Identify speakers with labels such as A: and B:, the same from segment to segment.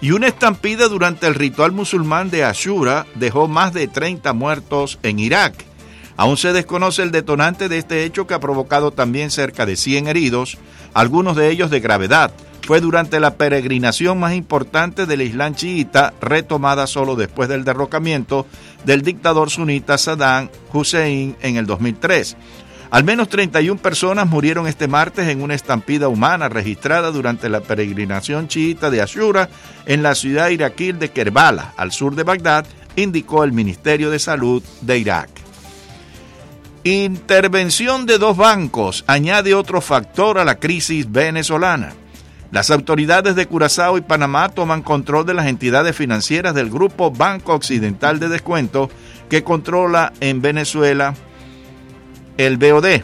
A: Y una estampida durante el ritual musulmán de Ashura dejó más de 30 muertos en Irak. Aún se desconoce el detonante de este hecho que ha provocado también cerca de 100 heridos, algunos de ellos de gravedad. Fue durante la peregrinación más importante del Islam chiita, retomada solo después del derrocamiento del dictador sunita Saddam Hussein en el 2003. Al menos 31 personas murieron este martes en una estampida humana registrada durante la peregrinación chiita de Ashura en la ciudad iraquí de Kerbala, al sur de Bagdad, indicó el Ministerio de Salud de Irak. Intervención de dos bancos añade otro factor a la crisis venezolana. Las autoridades de Curazao y Panamá toman control de las entidades financieras del Grupo Banco Occidental de Descuento que controla en Venezuela el BOD.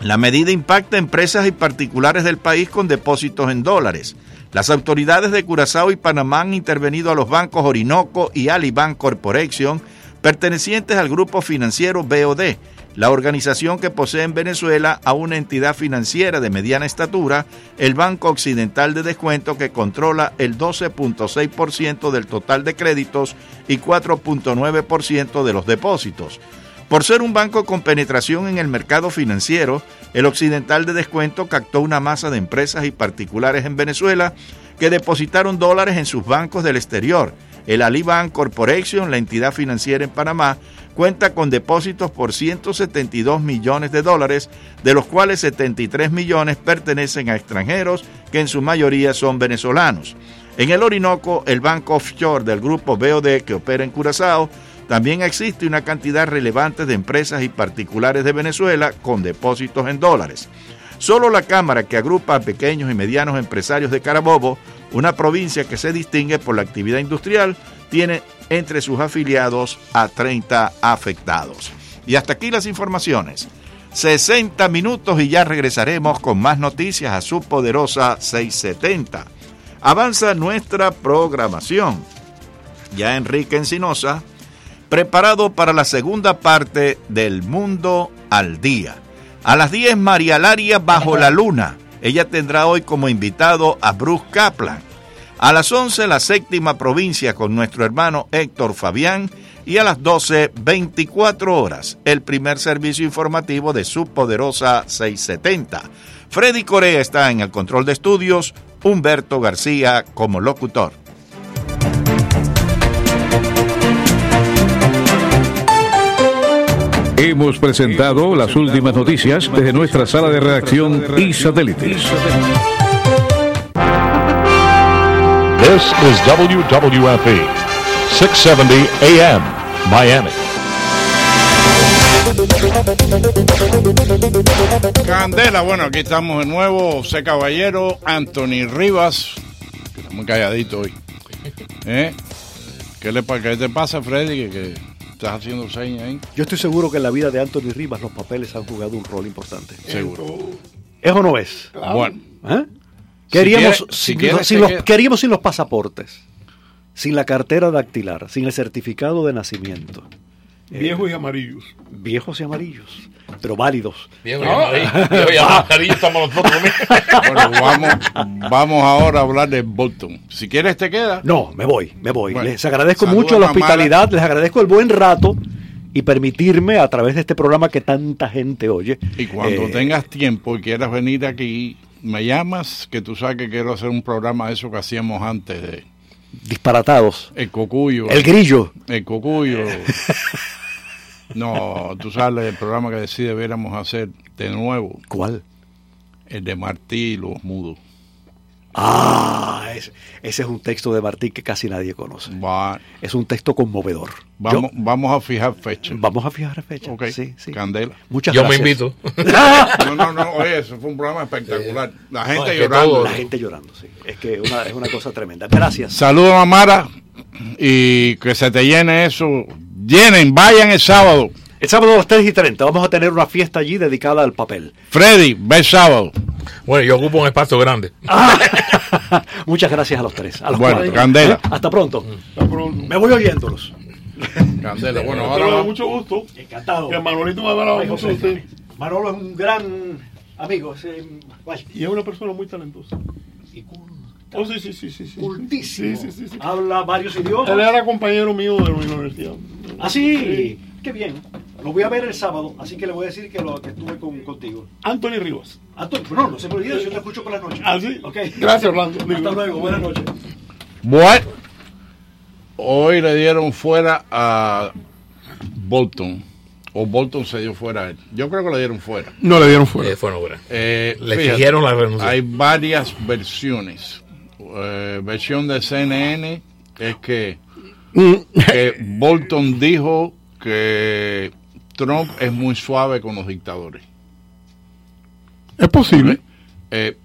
A: La medida impacta a empresas y particulares del país con depósitos en dólares. Las autoridades de Curazao y Panamá han intervenido a los bancos Orinoco y Alibank Corporation, pertenecientes al grupo financiero BOD, la organización que posee en Venezuela a una entidad financiera de mediana estatura, el Banco Occidental de Descuento, que controla el 12.6% del total de créditos y 4.9% de los depósitos. Por ser un banco con penetración en el mercado financiero, el Occidental de Descuento captó una masa de empresas y particulares en Venezuela que depositaron dólares en sus bancos del exterior. El Alibank Corporation, la entidad financiera en Panamá, cuenta con depósitos por 172 millones de dólares, de los cuales 73 millones pertenecen a extranjeros, que en su mayoría son venezolanos. En el Orinoco, el banco offshore del grupo BOD que opera en Curazao, también existe una cantidad relevante de empresas y particulares de Venezuela con depósitos en dólares. Solo la Cámara que agrupa a pequeños y medianos empresarios de Carabobo, una provincia que se distingue por la actividad industrial, tiene entre sus afiliados a 30 afectados. Y hasta aquí las informaciones. 60 minutos y ya regresaremos con más noticias a su poderosa 670. Avanza nuestra programación. Ya Enrique Encinosa preparado para la segunda parte del Mundo al Día. A las 10, María Laria Bajo la Luna. Ella tendrá hoy como invitado a Bruce Kaplan. A las 11, la séptima provincia con nuestro hermano Héctor Fabián. Y a las 12, 24 horas, el primer servicio informativo de su poderosa 670. Freddy Corea está en el control de estudios, Humberto García como locutor.
B: Hemos presentado las últimas noticias desde nuestra sala de redacción y satélites.
C: This is WWFE, 670 AM, Miami.
D: Candela, bueno, aquí estamos de nuevo. José Caballero, Anthony Rivas. Está muy calladito hoy. ¿Eh? ¿Qué, le, qué te pasa, Freddy? Que estás haciendo señas ahí.
E: Yo estoy seguro que en la vida de Anthony Rivas los papeles han jugado un rol importante.
D: Seguro.
E: ¿Es o no es?
D: Bueno,
E: ¿Eh? ¿Qué haríamos,
D: quieres- si
E: sin,
D: quieres
E: sin
D: te
E: los,
D: queda-
E: qué haríamos sin los pasaportes? Sin la cartera dactilar, sin el certificado de nacimiento.
F: Viejos y amarillos.
E: Viejos y amarillos, pero válidos.
G: Viejo y amarillo. Viejo y amarillo estamos nosotros.
D: bueno, vamos, vamos ahora a hablar de Bolton. Si quieres, te queda.
E: No, me voy, me voy.
D: Bueno,
E: les agradezco mucho la hospitalidad, les agradezco el buen rato y permitirme a través de este programa que tanta gente oye.
D: Y cuando
E: eh,
D: tengas tiempo y quieras venir aquí, me llamas, que tú sabes que quiero hacer un programa de eso que hacíamos antes de
E: disparatados.
D: El Cocuyo.
E: El Grillo.
D: El Cocuyo. No, tú sabes el programa que decide deberíamos hacer de nuevo.
E: ¿Cuál?
D: El de Martí y los mudos.
E: Ah, ese, ese es un texto de Martí que casi nadie conoce.
D: Va-
E: Es un texto conmovedor.
D: vamos,
E: Yo-
D: vamos a fijar fecha.
E: vamos a fijar fecha.
D: Ok,
E: Sí, sí.
D: Candela.
E: Muchas
G: Yo me
E: gracias.
G: invito.
D: No, no, no, oye, eso fue un programa espectacular. La gente
G: No, es que
D: llorando.
G: todo-
E: La gente llorando, sí. Es que una, es una cosa tremenda. Gracias.
D: Saludos a Mara y que se te llene eso. Llenen, vayan el sábado.
E: El sábado a las 3 y 30 vamos a tener una fiesta allí dedicada al papel.
D: Freddy, ve el sábado.
G: Bueno, yo ocupo un espacio grande.
E: Muchas gracias a los tres. A los
D: Bueno,
E: cuatro.
D: Candela.
E: ¿Eh? Hasta pronto.
F: Hasta pronto.
E: Me voy oyéndolos.
D: Candela, bueno,
F: Pero
D: ahora
F: de mucho gusto.
E: Encantado.
F: Que Manolito me ha hablado
E: Ay,
F: mucho usted.
E: Manolo es un gran amigo.
F: Y es una persona muy talentosa.
E: Y con
F: Oh, sí, sí, sí, sí. sí.
E: Cultísimo.
F: Sí, sí, sí, sí.
E: Habla varios idiomas.
F: Él era compañero mío de la universidad.
E: Ah, sí. Qué bien. Lo voy a ver el sábado, así que le voy a decir que, lo, que estuve con, contigo.
F: Anthony Rivas.
E: Antonio, no, no se me olvide, yo te escucho por la noche.
F: Ah, sí.
E: Ok.
F: Gracias, Orlando.
E: Hasta luego, buenas noches.
D: Bueno, hoy le dieron fuera a Bolton. O Bolton se dio fuera a él. Yo creo que le dieron fuera.
F: No le dieron fuera.
G: Eh.
D: Eh,
G: Le
D: fíjate,
G: exigieron la renuncia.
D: Hay varias versiones. Eh, versión de CNN es que,
F: Mm,
D: que Bolton dijo que Trump es muy suave con los dictadores.
F: es posible.
D: Eh,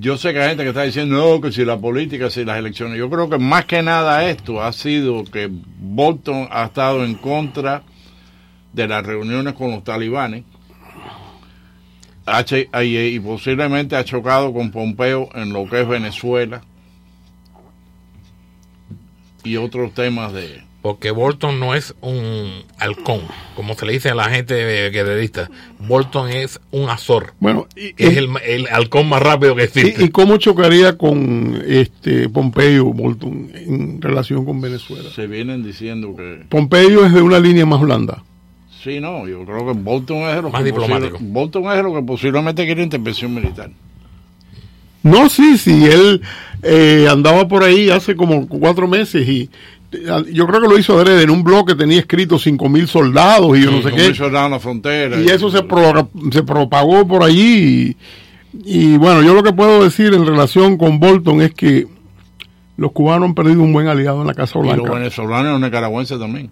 D: yo sé que hay gente que está diciendo no, que si la política, si las elecciones. Yo creo que más que nada esto ha sido que Bolton ha estado en contra de las reuniones con los talibanes y, y posiblemente ha chocado con Pompeo en lo que es Venezuela y otros temas de...
G: Porque Bolton no es un halcón, como se le dice a la gente guerrerista. Bolton es un azor.
F: Bueno, y,
G: que es el, el halcón más rápido que existe.
F: y- y cómo chocaría con este Pompeyo Bolton en relación con Venezuela?
D: Se vienen diciendo que...
F: Pompeyo es de una línea más blanda.
D: Sí, no, yo creo que Bolton es lo
G: Más
D: que
G: diplomático.
D: posible- Bolton es lo que posiblemente quiere intervención militar.
F: No, sí, sí, él eh, andaba por ahí hace como cuatro meses y eh, yo creo que lo hizo adrede en un blog que tenía escrito cinco mil soldados y yo no sé qué.
D: hizo en la frontera.
F: Y eso se, pro- se propagó por allí. Y, y bueno, yo lo que puedo decir en relación con Bolton es que los cubanos han perdido un buen aliado en la Casa
D: Y los
F: Blanca.
D: venezolanos y los nicaragüenses también.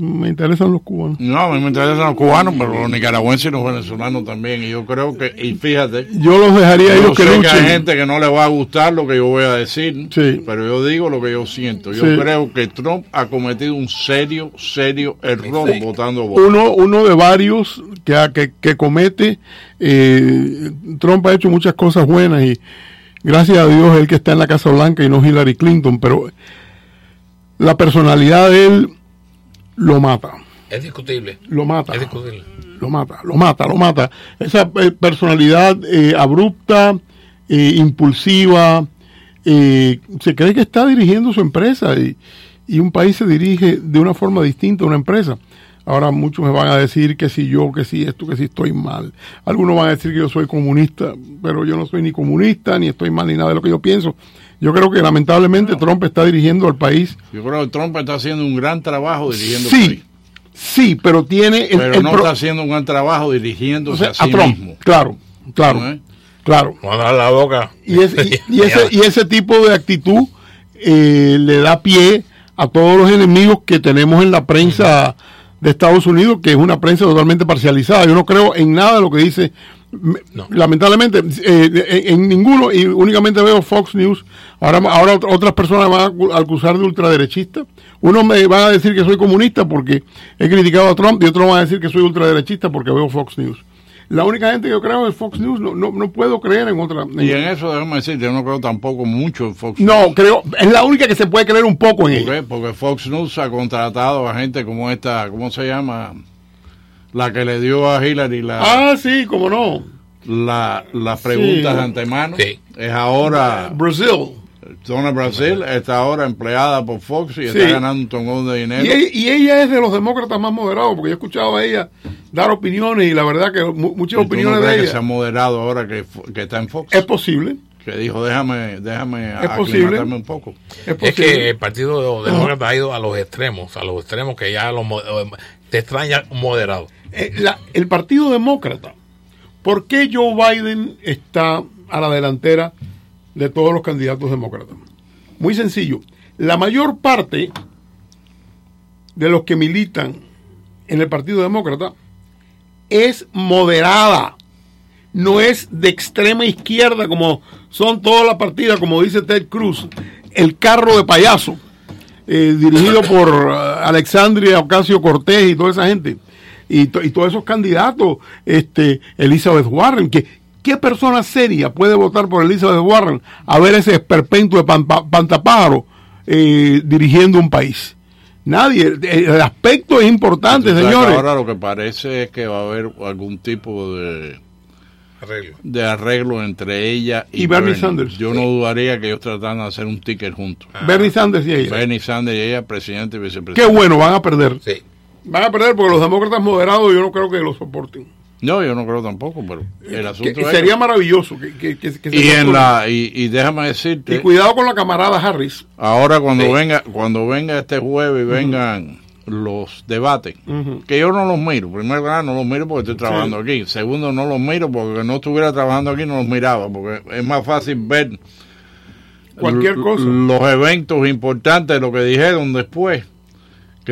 F: Me interesan los cubanos.
D: No, a mí me interesan los cubanos, pero los nicaragüenses y los venezolanos también. Y yo creo que, y fíjate,
F: Yo los dejaría
D: yo
F: ellos que
D: sé que
F: luchen.
D: hay gente que no le va a gustar lo que yo voy a decir,
F: Sí.
D: pero yo digo lo que yo siento. Yo
F: Sí.
D: creo que Trump ha cometido un serio, serio error votando a Bolton.
F: uno, uno de varios que, que, que comete. eh, Trump ha hecho muchas cosas buenas y gracias a Dios el que está en la Casa Blanca y no Hillary Clinton, pero la personalidad de él lo mata,
G: Es discutible.
F: lo mata,
G: Es discutible.
F: lo mata, lo mata, lo mata. Esa eh, personalidad eh, abrupta, eh, impulsiva, eh, se cree que está dirigiendo su empresa y, y un país se dirige de una forma distinta a una empresa. Ahora muchos me van a decir que si yo, que si esto, que si estoy mal. Algunos van a decir que yo soy comunista, pero yo no soy ni comunista, ni estoy mal, ni nada de lo que yo pienso. Yo creo que lamentablemente Trump está dirigiendo al país.
D: Yo creo que Trump está haciendo un gran trabajo dirigiendo
F: Sí,
D: país.
F: sí, pero tiene el,
D: Pero
F: el
D: no
F: pro-
D: está haciendo un gran trabajo
F: o
D: dirigiéndose
F: sea,
D: a sí
F: a Trump.
D: mismo.
F: Claro, claro,
D: ¿No es?
F: claro.
G: Abre la boca.
F: Y, es- y- y ese, y ese tipo de actitud eh, le da pie a todos los enemigos que tenemos en la prensa de Estados Unidos, que es una prensa totalmente parcializada. Yo no creo en nada de lo que dice.
G: No.
F: Lamentablemente, eh, en, en ninguno, y únicamente veo Fox News. Ahora, ahora ot- otras personas van a acu- a acusar de ultraderechista. Unos me van a decir que soy comunista porque he criticado a Trump, y otros van a decir que soy ultraderechista porque veo Fox News. La única gente que yo creo es Fox News, no, no, no puedo creer en otra.
D: Y en eso, déjame decirte, yo no creo tampoco mucho en Fox
F: No, creo, es la única que se puede creer un poco en
D: ¿Por
F: ella.
D: qué? Porque Fox News ha contratado a gente como esta, ¿cómo se llama? La que le dio a Hillary la,
F: Ah, sí, cómo no.
D: la, las preguntas
F: Sí.
D: de antemano.
G: Sí.
D: Es ahora,
F: Brasil.
D: Zona Brasil está ahora empleada por Fox y
F: Sí.
D: está ganando un tongón de dinero.
F: Y ella, y ella es de los demócratas más moderados, porque yo he escuchado a ella dar opiniones y la verdad que mu- muchas
D: ¿Y tú no
F: opiniones
D: crees
F: de
D: que
F: ella
D: se ha moderado ahora que, que está en Fox?
F: es posible.
D: que dijo, déjame, déjame
F: Es posible.
D: aclimatarme un poco.
F: Es
G: Es
F: posible.
G: que el Partido Demócrata ha ido a los extremos, a los extremos que ya los eh, te extraña moderado.
F: Eh, el Partido Demócrata, ¿por qué Joe Biden está a la delantera de todos los candidatos demócratas? Muy sencillo. La mayor parte de los que militan en el Partido Demócrata es moderada. No es de extrema izquierda como son todas las partidas, como dice Ted Cruz, el carro de payaso, eh, dirigido por eh, Alexandria Ocasio Cortés y toda esa gente. Y, to- y todos esos candidatos, este, Elizabeth Warren, que ¿qué persona seria puede votar por Elizabeth Warren a ver ese esperpento de pan- pa- pantapájaro eh, dirigiendo un país? Nadie. El, aspecto es importante, señores.
D: Ahora lo que parece es que va a haber algún tipo de
G: Arreglo.
D: de arreglo entre ella y,
F: Y Bernie Sanders.
D: Yo no dudaría que ellos trataran de hacer un ticket juntos.
F: Bernie Sanders y ella.
D: Bernie Sanders y ella, presidente y
F: Qué
D: vicepresidente.
F: bueno, van a perder.
G: Sí.
F: Van a perder porque los demócratas moderados yo no creo que lo soporten.
D: No, yo no creo tampoco, pero el asunto
F: Que
D: es
F: sería maravilloso que, que- que- que se
D: y en la y, y déjame decirte
F: Y cuidado con la camarada Harris.
D: ahora cuando
G: Sí.
D: venga cuando venga este jueves y vengan los debates que yo no los miro primero que nada no los miro porque estoy trabajando aquí segundo no los miro porque no estuviera trabajando aquí no los miraba porque es más fácil ver
F: Cualquier cosa.
D: los eventos importantes lo que dijeron después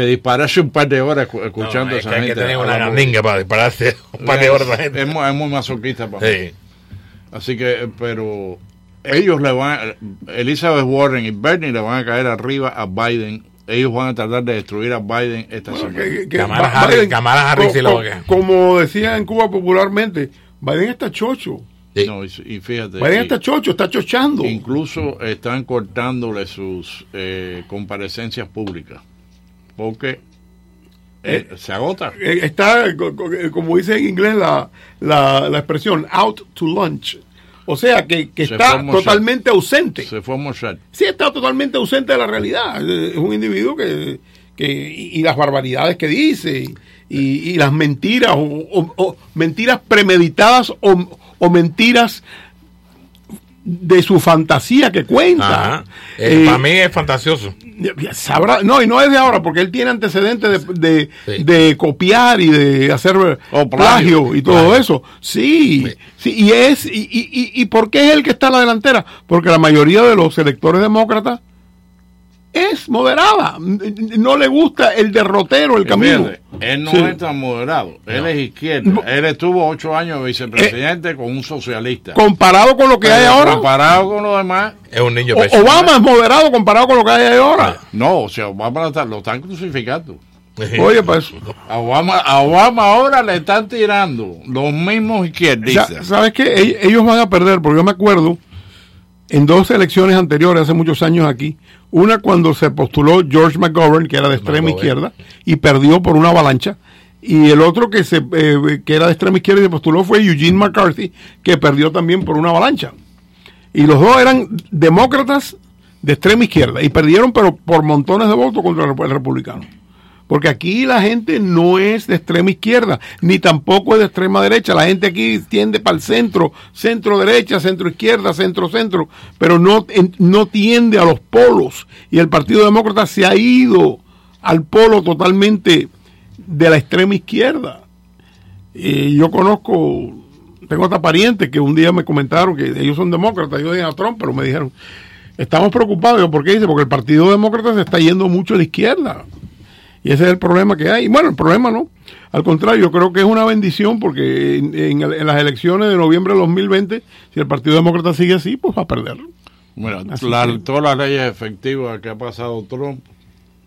D: que dispararse un par de horas escu- escuchando
G: No,
D: a
G: es
D: esa
G: que hay que
D: gente
G: tener una gandinga para dispararse un par de horas a la gente.
D: es, muy- es muy masoquista para mí.
G: Sí.
D: Así que, eh, pero ellos le van, Elizabeth Warren y Bernie le van a caer arriba a Biden. Ellos van a tratar de destruir a Biden esta semana.
F: Que- que-
G: Kamala Harris- Kamala Harris
F: co- co-
G: ganar.
F: Como decía en Cuba popularmente, Biden está chocho.
G: Sí.
D: No, y, y fíjate,
F: Biden
D: y-
F: está chocho, está chochando.
D: incluso están cortándole sus eh, comparecencias públicas porque eh, se agota.
F: Eh, Está, co- co- eh, como dice en inglés la, la, la expresión, out to lunch. O sea, que, que
D: Se
F: está totalmente ausente.
D: Se fue a.
F: Sí, está totalmente ausente de la realidad. Eh, Es un individuo que, que y, y las barbaridades que dice y, y las mentiras o, o- o mentiras premeditadas o, o mentiras de su fantasía que cuenta.
G: Ajá. Eh,
F: Eh,
G: para mí es fantasioso.
F: Sabrá, no, y no es de ahora, porque él tiene antecedentes de, de,
G: Sí.
F: de copiar y de hacer
D: Oh, plagio.
F: plagio y todo
G: Plagio.
F: eso. Sí,
G: Sí.
F: sí, y es, y, y, y, y por qué es el que está a la delantera? Porque la mayoría de los electores demócratas es moderada. No le gusta el derrotero, el
D: Y
F: camino.
D: él no
F: Sí.
D: es tan moderado. Él es izquierda.
F: No.
D: Él estuvo ocho años vicepresidente con un socialista.
F: Comparado con lo que hay ahora.
D: Comparado con los demás,
G: Es un niño
F: O-. Obama es moderado comparado con lo que hay ahora.
D: no, o sea, Obama lo están, lo están crucificando.
F: Oye, pues,
D: A Obama, a Obama ahora le están tirando los mismos izquierdistas.
F: ¿Sabes qué? Ell- Ellos van a perder, porque yo me acuerdo en dos elecciones anteriores, hace muchos años aquí, una cuando se postuló George McGovern, que era de extrema
G: McGovern.
F: izquierda, y perdió por una avalancha, y el otro que, se, eh, que era de extrema izquierda y se postuló fue Eugene McCarthy, que perdió también por una avalancha. Y los dos eran demócratas de extrema izquierda, y perdieron pero por montones de votos contra el republicano. Porque aquí la gente no es de extrema izquierda, ni tampoco es de extrema derecha. La gente aquí tiende para el centro, centro derecha, centro izquierda, centro centro, pero no, no tiende a los polos. Y el Partido Demócrata se ha ido al polo totalmente de la extrema izquierda. Y yo conozco, tengo hasta parientes que un día me comentaron que ellos son demócratas, yo dije a Trump, pero me dijeron, estamos preocupados. Yo, ¿Por qué? Dice, porque el Partido Demócrata se está yendo mucho a la izquierda. Y ese es el problema que hay. Bueno, el problema no. Al contrario, yo creo que es una bendición porque en, en el- en las elecciones de noviembre de 2020, si el Partido Demócrata sigue así, pues va a perder.
D: Mira, la- todas las leyes efectivas que ha pasado Trump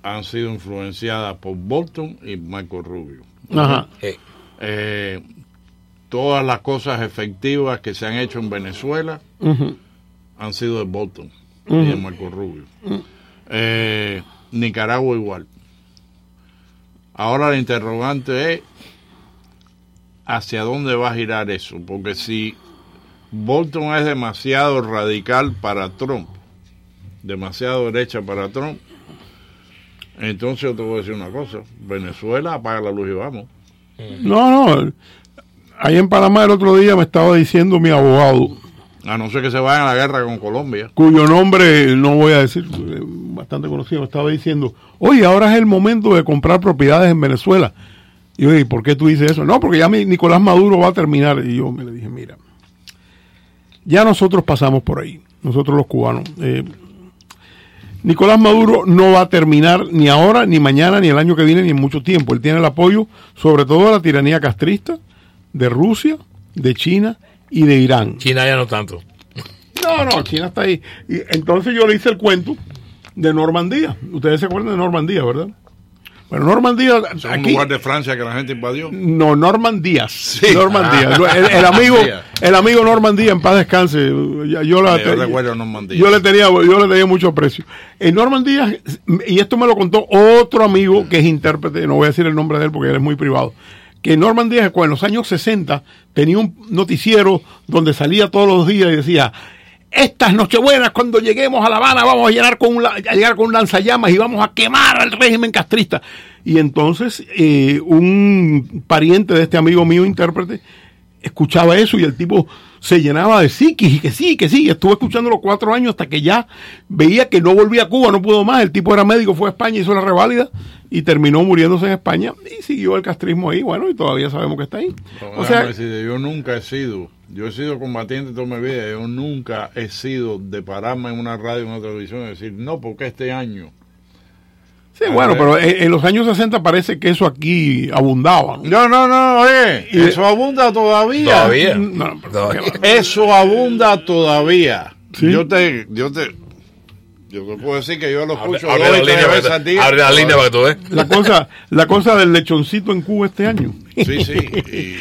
D: han sido influenciadas por Bolton y Marco Rubio.
F: Ajá.
G: Eh,
D: Eh, todas las cosas efectivas que se han hecho en Venezuela han sido de Bolton y de Marco Rubio. Eh, Nicaragua igual. Ahora la interrogante es hacia dónde va a girar eso, porque si Bolton es demasiado radical para Trump, demasiado derecha para Trump, entonces yo te voy a decir una cosa, Venezuela apaga la luz y vamos.
F: No, no. Ahí en Panamá el otro día me estaba diciendo mi abogado,
D: A no ser que se vayan a la guerra con Colombia.
F: cuyo nombre no voy a decir, eh, bastante conocido, estaba diciendo, oye, ahora es el momento de comprar propiedades en Venezuela. Y yo dije, ¿por qué tú dices eso? No, porque ya mi Nicolás Maduro va a terminar. Y yo me le dije, mira, ya nosotros pasamos por ahí, nosotros los cubanos. Eh, Nicolás Maduro no va a terminar ni ahora, ni mañana, ni el año que viene, ni en mucho tiempo. Él tiene el apoyo, sobre todo de la tiranía castrista, de Rusia, de China y de Irán.
G: China ya no tanto.
F: No, no, China está ahí. Y entonces yo le hice el cuento de Normandía. Ustedes se acuerdan de Normandía, ¿verdad? Bueno, Normandía,
D: Es un
F: aquí,
D: lugar de Francia que la gente invadió.
F: no, Norman Díaz. Norman Díaz. El, el amigo, el amigo Norman Díaz, en paz descanse. Yo, la,
D: Yo recuerdo
F: le tenía, yo le tenía mucho aprecio. En Norman Díaz, y esto me lo contó otro amigo que es intérprete, no voy a decir el nombre de él porque él es muy privado, que Norman Díaz en los años 60 tenía un noticiero donde salía todos los días y decía, estas nochebuenas cuando lleguemos a La Habana vamos a llegar con un, llegar con un lanzallamas y vamos a quemar al régimen castrista. Y entonces eh, un pariente de este amigo mío intérprete escuchaba eso y el tipo se llenaba de psiquis y que sí, que sí. Estuve escuchando los cuatro años hasta que ya veía que no volvía a Cuba, no pudo más. El tipo era médico, fue a España, hizo la reválida y terminó muriéndose en España y siguió el castrismo ahí. Bueno, y todavía sabemos que está ahí. O sea,
D: yo nunca he sido, yo he sido combatiente toda mi vida, yo nunca he sido de pararme en una radio, en una televisión y decir, no, porque este año.
F: Sí, bueno, pero en, los años 60 parece que eso aquí abundaba. ¿no?
D: No, no, oye, eso abunda todavía.
G: Todavía.
F: No, pero-
G: Todavía.
D: Eso abunda todavía.
F: Sí.
D: Yo te, yo te, yo te puedo decir que yo lo escucho
G: abre la
D: veces al día.
G: abre la línea para que tú veas.
F: La cosa, la cosa del lechoncito en Cuba este año.
D: Sí, sí,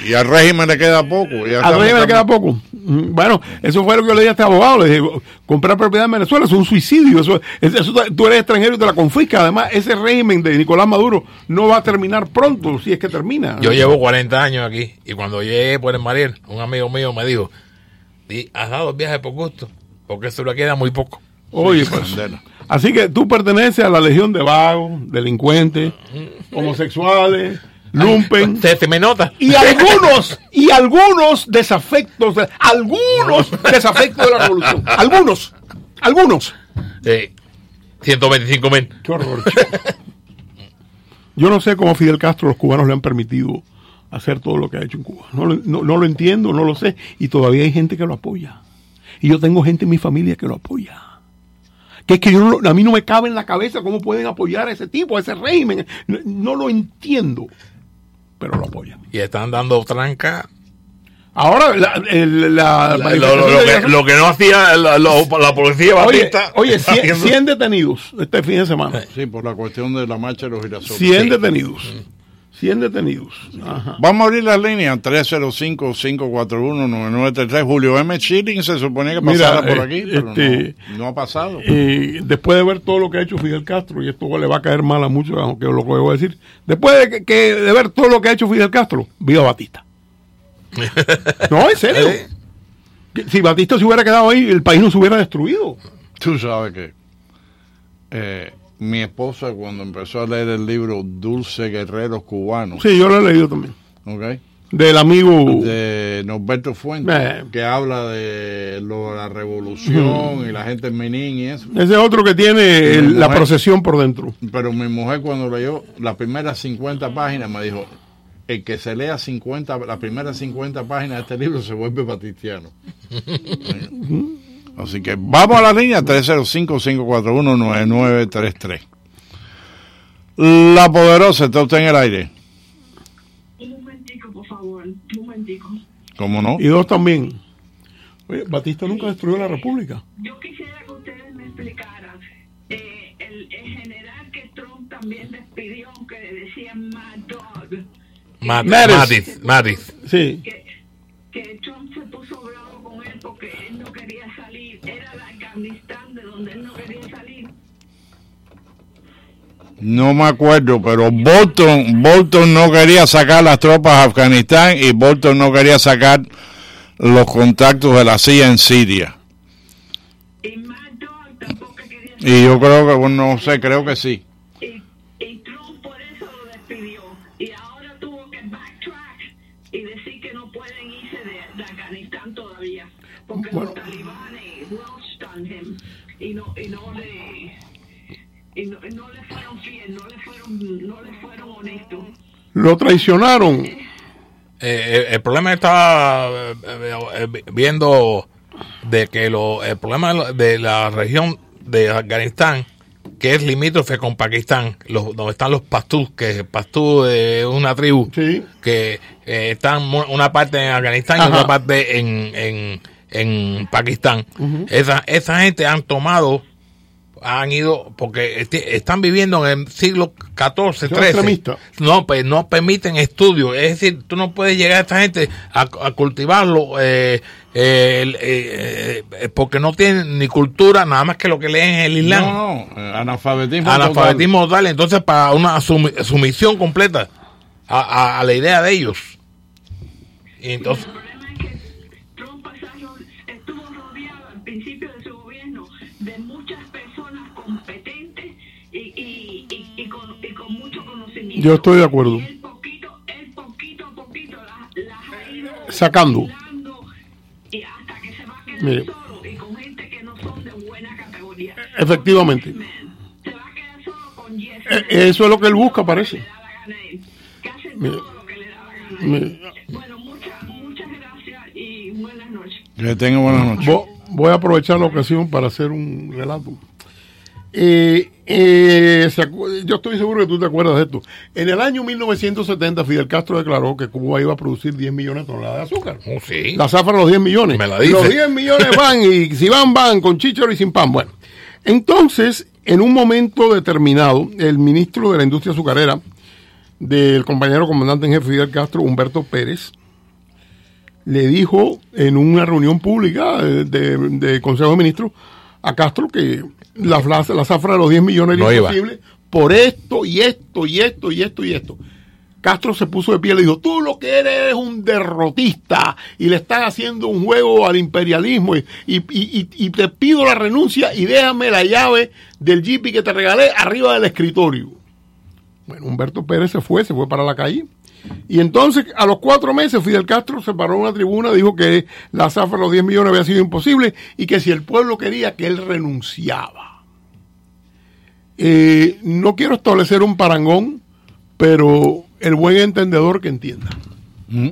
D: y, y al régimen le queda poco. ya
F: A
D: estamos-
F: mí me queda poco. Bueno, eso fue lo que yo le dije a este abogado. Le dije, comprar propiedad en Venezuela es un suicidio. Eso, es- eso- tú eres extranjero y te la confisca. Además, ese régimen de Nicolás Maduro no va a terminar pronto, si es que termina.
G: Yo llevo 40 años aquí y cuando llegué por el Mariel, un amigo mío me dijo, "Di, ¿has dado el viaje por gusto? Porque eso le queda muy poco.
F: Oye, pues, así que tú perteneces a la legión de vagos, delincuentes, homosexuales, lumpen.
G: Se, se me nota.
F: Y algunos, y algunos desafectos, de- algunos desafectos de la revolución. Algunos, algunos.
G: Sí. 125 mil.
F: Qué horror. Yo no sé cómo a Fidel Castro los cubanos le han permitido hacer todo lo que ha hecho en Cuba. No, lo- no- no lo entiendo, no lo sé. Y todavía hay gente que lo apoya. Y yo tengo gente en mi familia que lo apoya. Que es que yo a mí no me cabe en la cabeza cómo pueden apoyar a ese tipo, a ese régimen. No, no lo entiendo. Pero lo apoyan.
G: Y están dando tranca.
F: Ahora, la, el- la
G: Lo, que, lo que no hacía la, lo- la policía
F: Oye,
G: Batista.
F: oye
G: está
F: 100,
G: haciendo.
F: 100 detenidos este fin de semana.
D: Sí, por la cuestión de la marcha de los girasoles.
F: 100
G: Sí.
F: detenidos. 100 detenidos. Ajá.
D: Vamos a abrir las líneas 305-541-9933. Julio M. Schilling se suponía que
F: Mira,
D: pasara por
F: eh,
D: aquí, pero
F: este-
D: no, no ha pasado.
F: Eh, después de ver todo lo que ha hecho Fidel Castro, y esto le va a caer mal a muchos, aunque lo que voy a decir, después de, que, que- de ver todo lo que ha hecho Fidel Castro, viva Batista. no, en serio. Que Si Batista se hubiera quedado ahí, el país no se hubiera destruido.
D: Tú sabes que eh, mi esposa cuando empezó a leer el libro Dulce Guerreros Cubanos,
F: Sí, yo lo he leído también.
D: ¿ok?
F: Del amigo.
D: de Norberto Fuentes,
F: Eh.
D: que habla de lo, la revolución y la gente en Menín y eso.
F: Ese otro que tiene el- la
D: mujer.
F: procesión por dentro.
D: Pero mi mujer cuando leyó las primeras 50 páginas me dijo, el que se lea 50, las primeras 50 páginas de este libro se vuelve batistiano. Así que vamos a la línea 305-541-9933. La poderosa, está usted en el aire.
H: Un momentico, por favor. Un momentico.
D: ¿Cómo no?
F: Y dos también. Oye, Batista nunca destruyó la República.
H: Yo quisiera que ustedes me explicaran. eh, el, el general que Trump también despidió, que le decían Mad Dog,
F: Matis.
G: Matis, Matis.
F: Sí.
H: que, que Trump Afganistán de donde él no quería salir.
D: No me acuerdo, pero Bolton, Bolton no quería sacar las tropas a Afganistán y Bolton no quería sacar los contactos de la CIA en Siria.
H: Y
D: yo creo que, bueno, no sé, creo que sí.
H: Lo
F: traicionaron.
G: Eh, eh, el problema está eh, viendo de que lo, el problema de la región de Afganistán, que es limítrofe con Pakistán, los, donde están los pastús, que pastú es una tribu
F: Sí.
G: que eh, están una parte en Afganistán y otra parte en, en, en Pakistán. esa, esa gente han tomado, han ido, porque están viviendo en el siglo XIV, XIII. No, pues no permiten estudios. Es decir, tú no puedes llegar a esta gente a, a cultivarlo eh, eh, eh, eh, porque no tienen ni cultura, nada más que lo que leen en el Islam.
D: No, no, analfabetismo.
G: Analfabetismo total. Entonces, para una sumi- sumisión completa. a, a- a la idea de ellos. Y entonces,
F: Yo estoy de acuerdo.
H: Y él poquito, él poquito a poquito las, las ha ido
F: Sacando.
H: Y hasta que se va a quedar
F: Mire.
H: solo y con gente que no son de buena categoría.
F: Efectivamente.
H: Se va a quedar solo con Yes.
F: Eso es lo que él busca, parece.
H: Le da la gana a él, que hacen
F: Mire.
H: todo lo que le da la gana a él.
F: Mire.
H: Bueno, muchas, muchas gracias y buenas noches.
D: Que tenga buenas noches.
F: Vo- Voy a aprovechar la ocasión para hacer un relato. Eh, eh, yo estoy seguro que tú te acuerdas de esto. En el año 1970, Fidel Castro declaró que Cuba iba a producir 10 millones de toneladas de azúcar.
G: oh, sí.
F: La zafra los 10 millones.
G: Me la dice.
F: Los 10 millones van y si van, van con chícharo y sin pan. Bueno, entonces, en un momento determinado, el ministro de la industria azucarera del compañero comandante en jefe Fidel Castro, Humberto Pérez, le dijo en una reunión pública de, de Consejo de Ministros a Castro que la, la, la zafra de los 10 millones
G: No
F: era
G: iba.
F: imposible por esto y esto y esto y esto y esto. Castro se puso de pie y le dijo, tú lo que eres es un derrotista y le estás haciendo un juego al imperialismo y, y- y- y- y te pido la renuncia y déjame la llave del jeep que te regalé arriba del escritorio. Bueno, Humberto Pérez se fue, se fue para la calle. Y entonces, a los cuatro meses, Fidel Castro se paró una tribuna, dijo que la zafra de los 10 millones había sido imposible y que si el pueblo quería, que él renunciaba. Eh, no quiero establecer un parangón, pero el buen entendedor que entienda.
D: Mm.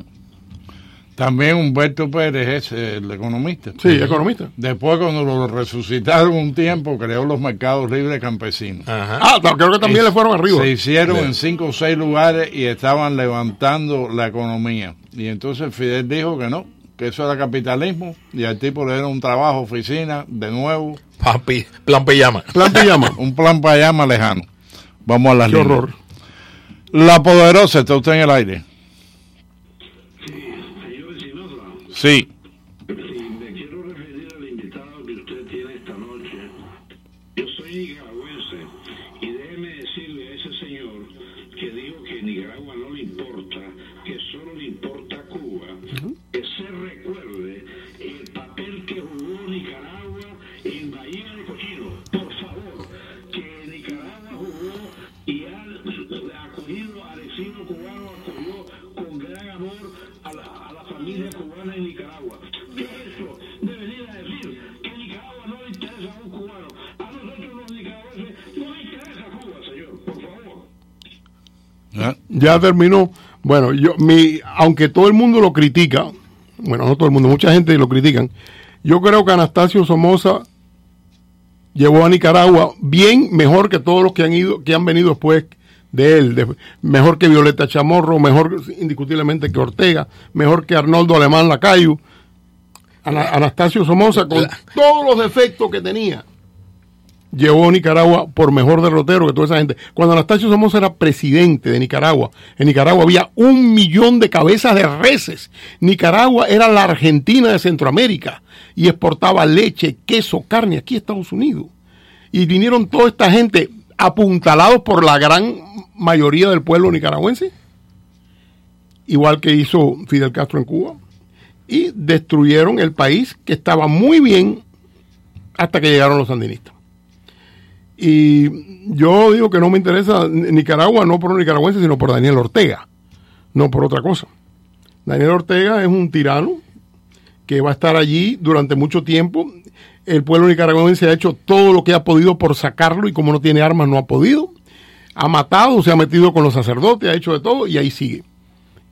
D: También Humberto Pérez es el economista.
F: Sí, economista.
D: Después, cuando lo resucitaron un tiempo, creó los mercados libres campesinos.
G: Ajá.
F: Ah, creo que también le fueron arriba.
D: Se hicieron
G: Sí.
D: en cinco o seis lugares y estaban levantando la economía. Y entonces Fidel dijo que no, que eso era capitalismo y al tipo le dieron un trabajo, oficina, de nuevo,
G: Papi, plan pijama.
F: Plan pijama.
D: un plan más lejano. Vamos a las
F: Qué
D: líneas.
F: horror.
D: La poderosa, está usted en el aire. Sí.
F: Ya terminó. Bueno, yo, mi, aunque todo el mundo lo critica, bueno, no todo el mundo, mucha gente lo critican, yo creo que Anastasio Somoza llevó a Nicaragua bien mejor que todos los que han ido, que han venido después de él, de- mejor que Violeta Chamorro, mejor indiscutiblemente que Ortega, mejor que Arnoldo Alemán Lacayo, Ana- Anastasio Somoza con todos los defectos que tenía llevó a Nicaragua por mejor derrotero que toda esa gente. Cuando Anastasio Somoza era presidente de Nicaragua, en Nicaragua había un millón de cabezas de reses. Nicaragua era la Argentina de Centroamérica y exportaba leche, queso, carne aquí a Estados Unidos. Y vinieron toda esta gente apuntalados por la gran mayoría del pueblo nicaragüense, igual que hizo Fidel Castro en Cuba, y destruyeron el país que estaba muy bien hasta que llegaron los sandinistas. Y yo digo que no me interesa Nicaragua, no por los nicaragüenses, sino por Daniel Ortega, no por otra cosa. Daniel Ortega es un tirano que va a estar allí durante mucho tiempo. El pueblo nicaragüense ha hecho todo lo que ha podido por sacarlo y como no tiene armas no ha podido. Ha matado, se ha metido con los sacerdotes, ha hecho de todo y ahí sigue.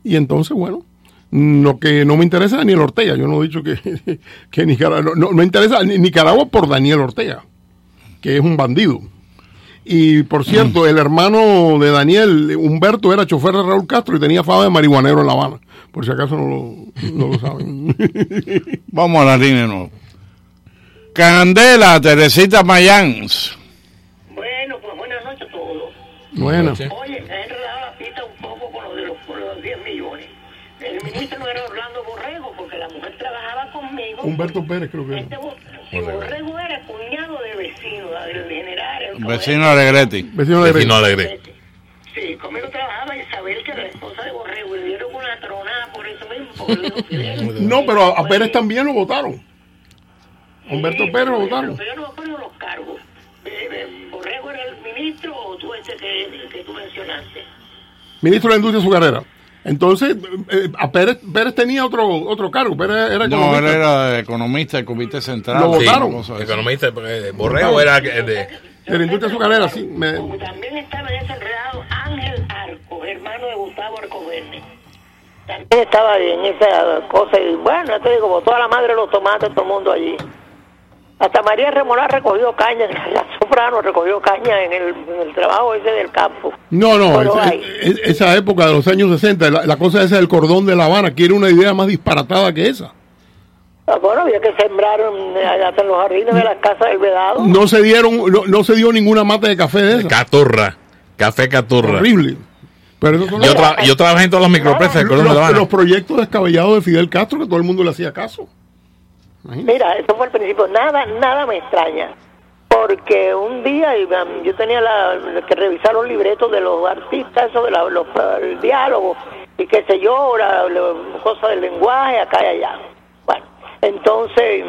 F: Y entonces, bueno, lo que no me interesa es Daniel Ortega. Yo no he dicho que, que Nicaragua, no, no me interesa ni- Nicaragua por Daniel Ortega, que es un bandido. Y por cierto, el hermano de Daniel, Humberto, era chofer de Raúl Castro y tenía fama de marihuanero en La Habana. Por si acaso no lo, no lo saben.
D: Vamos a la línea de nuevo. Candela, Teresita Mayans.
I: Bueno, pues buenas noches a todos.
F: bueno,
G: Sí.
I: Oye, he enredado la pista un poco con lo de los, con los 10 millones. El ministro no era Orlando Borrego, porque la mujer trabajaba conmigo.
F: Humberto Pérez creo que
I: Este
F: era.
I: Bo- si Borrego era cuñado de vecino, del general. el
D: Vecino de Alegretti.
F: Vecino de
G: Vecino alegre.
I: Sí, conmigo trabajaba Isabel, que era la esposa
J: porque lo dijo Fidel.
F: No, pero a Pérez también lo votaron. Humberto Pérez lo votaron.
J: Pero yo no me acuerdo los cargos. Eh, eh, ¿Borrego era el ministro o tú ese que, que tú mencionaste?
F: Ministro de la Industria de su carrera. Entonces, eh, a Pérez, Pérez tenía otro otro cargo. Pérez era
D: No,
F: economista.
D: él era economista del Comité Central.
F: Lo
D: sí,
F: votaron.
G: Economista, eh, Borrego era que- de,
F: De la industria azucarera, sí. me-
J: También estaba en ese enredado Ángel Arco, hermano de Gustavo Arcoverne. También estaba en esa cosa. Y bueno, te digo, como toda la madre de los tomates, todo el mundo allí. Hasta María Remolá recogió caña, la soprano recogió caña en el, en el trabajo ese del campo.
F: No, no,
J: hay.
F: es- esa época de los años 60, la, la cosa esa del cordón de La Habana, quiere una idea más disparatada que esa.
J: Ah, Bueno, había que sembrar eh, allá hasta en los jardines de las casas del vedado.
F: No se dieron, no, no se dio ninguna mata de café de esa.
G: Caturra. Café Caturra.
F: Horrible. Pero son
G: Yo,
F: los,
G: tra- yo trabajé en todas las microempresas del Cordón de La
F: los,
G: Habana.
F: los proyectos descabellados de Fidel Castro que todo el mundo le hacía caso.
J: Mira, eso fue al principio. Nada, nada me extraña. Porque un día um, yo tenía la, que revisar los libretos de los artistas, eso de los, el diálogo y qué sé yo, la, la cosa del lenguaje acá y allá. Bueno, entonces,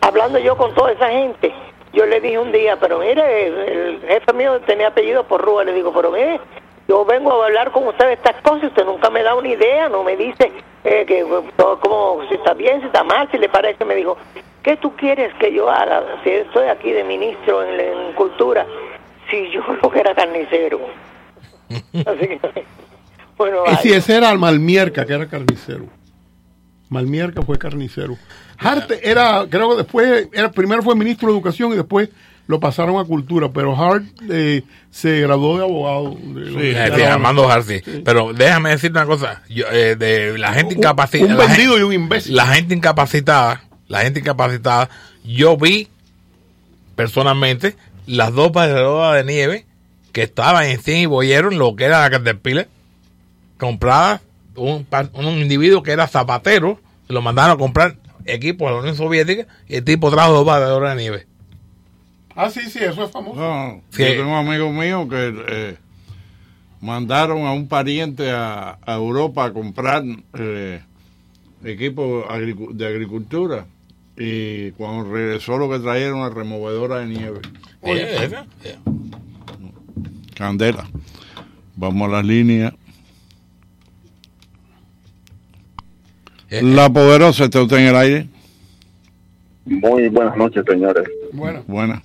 J: hablando yo con toda esa gente, yo le dije un día, pero mire, el jefe mío tenía apellido por Rúa, le digo, pero mire, yo vengo a hablar con usted de estas cosas y usted nunca me da una idea, no me dice eh, que todo como si está bien, si está mal, si le parece, me dijo, ¿qué tú quieres que yo haga si estoy aquí de ministro en, en cultura? Si yo lo que era carnicero. Así que, bueno,
F: Y si
J: vaya.
F: ese era Malmierca, que era carnicero. Malmierca fue carnicero. Hart era, creo que después, era, primero fue ministro de Educación y después lo pasaron a Cultura, pero Hart eh, se graduó de abogado. de
G: Sí, sí,
F: de Habana.
G: Armando Jarci. Pero déjame decirte una cosa. Yo, eh, de la gente
F: Un-
G: incapacitada.
F: un
G: la
F: vendido y un imbécil.
G: La gente incapacitada, la gente incapacitada, yo vi personalmente las dos barredoras de nieve que estaban en 100 y Boyero, en lo que era la Caterpillar, compradas un, un individuo que era zapatero, lo mandaron a comprar equipos a la Unión Soviética y el tipo trajo dos barredoras de nieve.
F: Ah, sí, sí, eso es famoso.
D: No,
G: Sí.
D: Yo tengo amigos míos que eh, mandaron a un pariente a, a Europa a comprar eh, equipo de agricultura y cuando regresó lo que traía era una removedora de nieve.
G: Eh, esa, eh.
D: Candela. Vamos a las líneas.
G: Eh,
D: La poderosa está usted en el aire.
K: Muy buenas noches, señores.
F: Bueno,
D: Buena.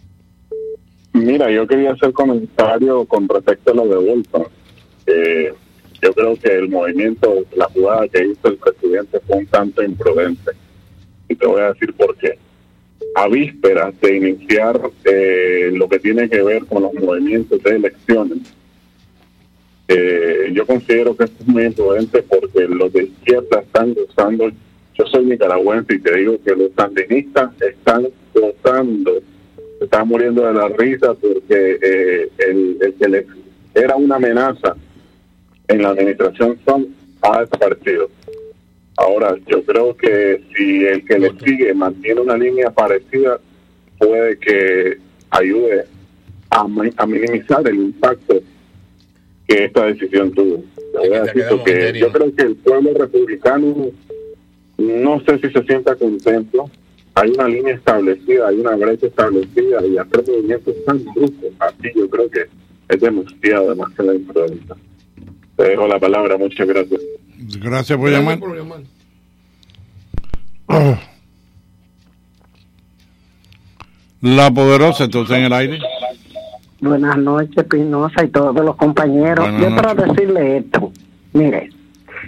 K: Mira, yo quería hacer comentario con respecto a lo de Bolton. Eh, yo creo que el movimiento, la jugada que hizo el presidente fue un tanto imprudente. Y te voy a decir por qué. A vísperas de iniciar eh, lo que tiene que ver con los movimientos de elecciones, eh, yo considero que esto es muy imprudente porque los de izquierda están gozando. Yo soy nicaragüense y te digo que los sandinistas están están muriendo de la risa porque eh, el, el que les era una amenaza en la administración Trump ha desaparecido. Ahora, yo creo que si el que le sigue mantiene una línea parecida, puede que ayude a, a minimizar el impacto que esta decisión tuvo.
G: Serio.
K: yo creo que el pueblo republicano no sé si se sienta contento. Hay una línea establecida, hay una brecha establecida y hacer movimientos tan bruscos así yo creo que es demasiado, demasiado imprudente. Te dejo la palabra, muchas gracias.
D: Gracias por llamar.
F: por llamar.
D: La poderosa usted en el aire.
L: Buenas noches, Pinoza y todos los compañeros.
D: Buenas
L: yo para
D: noches.
L: decirle esto, mire,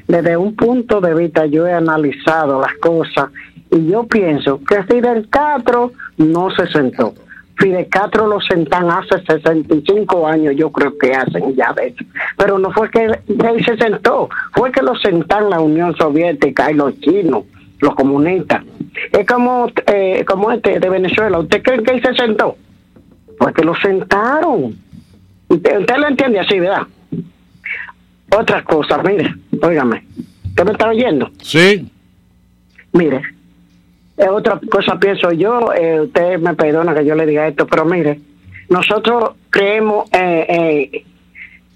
L: desde un punto de vista yo he analizado las cosas y yo pienso que Fidel Castro no se sentó. Fidel Castro lo sentan hace 65 años, yo creo que hacen ya eso. Pero no fue que él se sentó, fue que lo sentan la Unión Soviética y los chinos, los comunistas. Es como, eh, como este de Venezuela. ¿Usted cree que él se sentó? Pues que lo sentaron. Usted, usted lo entiende así, ¿verdad? Otra cosa, mire, óigame. ¿Usted me está oyendo?
D: Sí.
L: Mire, eh, otra cosa pienso yo, eh, usted me perdona que yo le diga esto, pero mire, nosotros creemos eh, eh,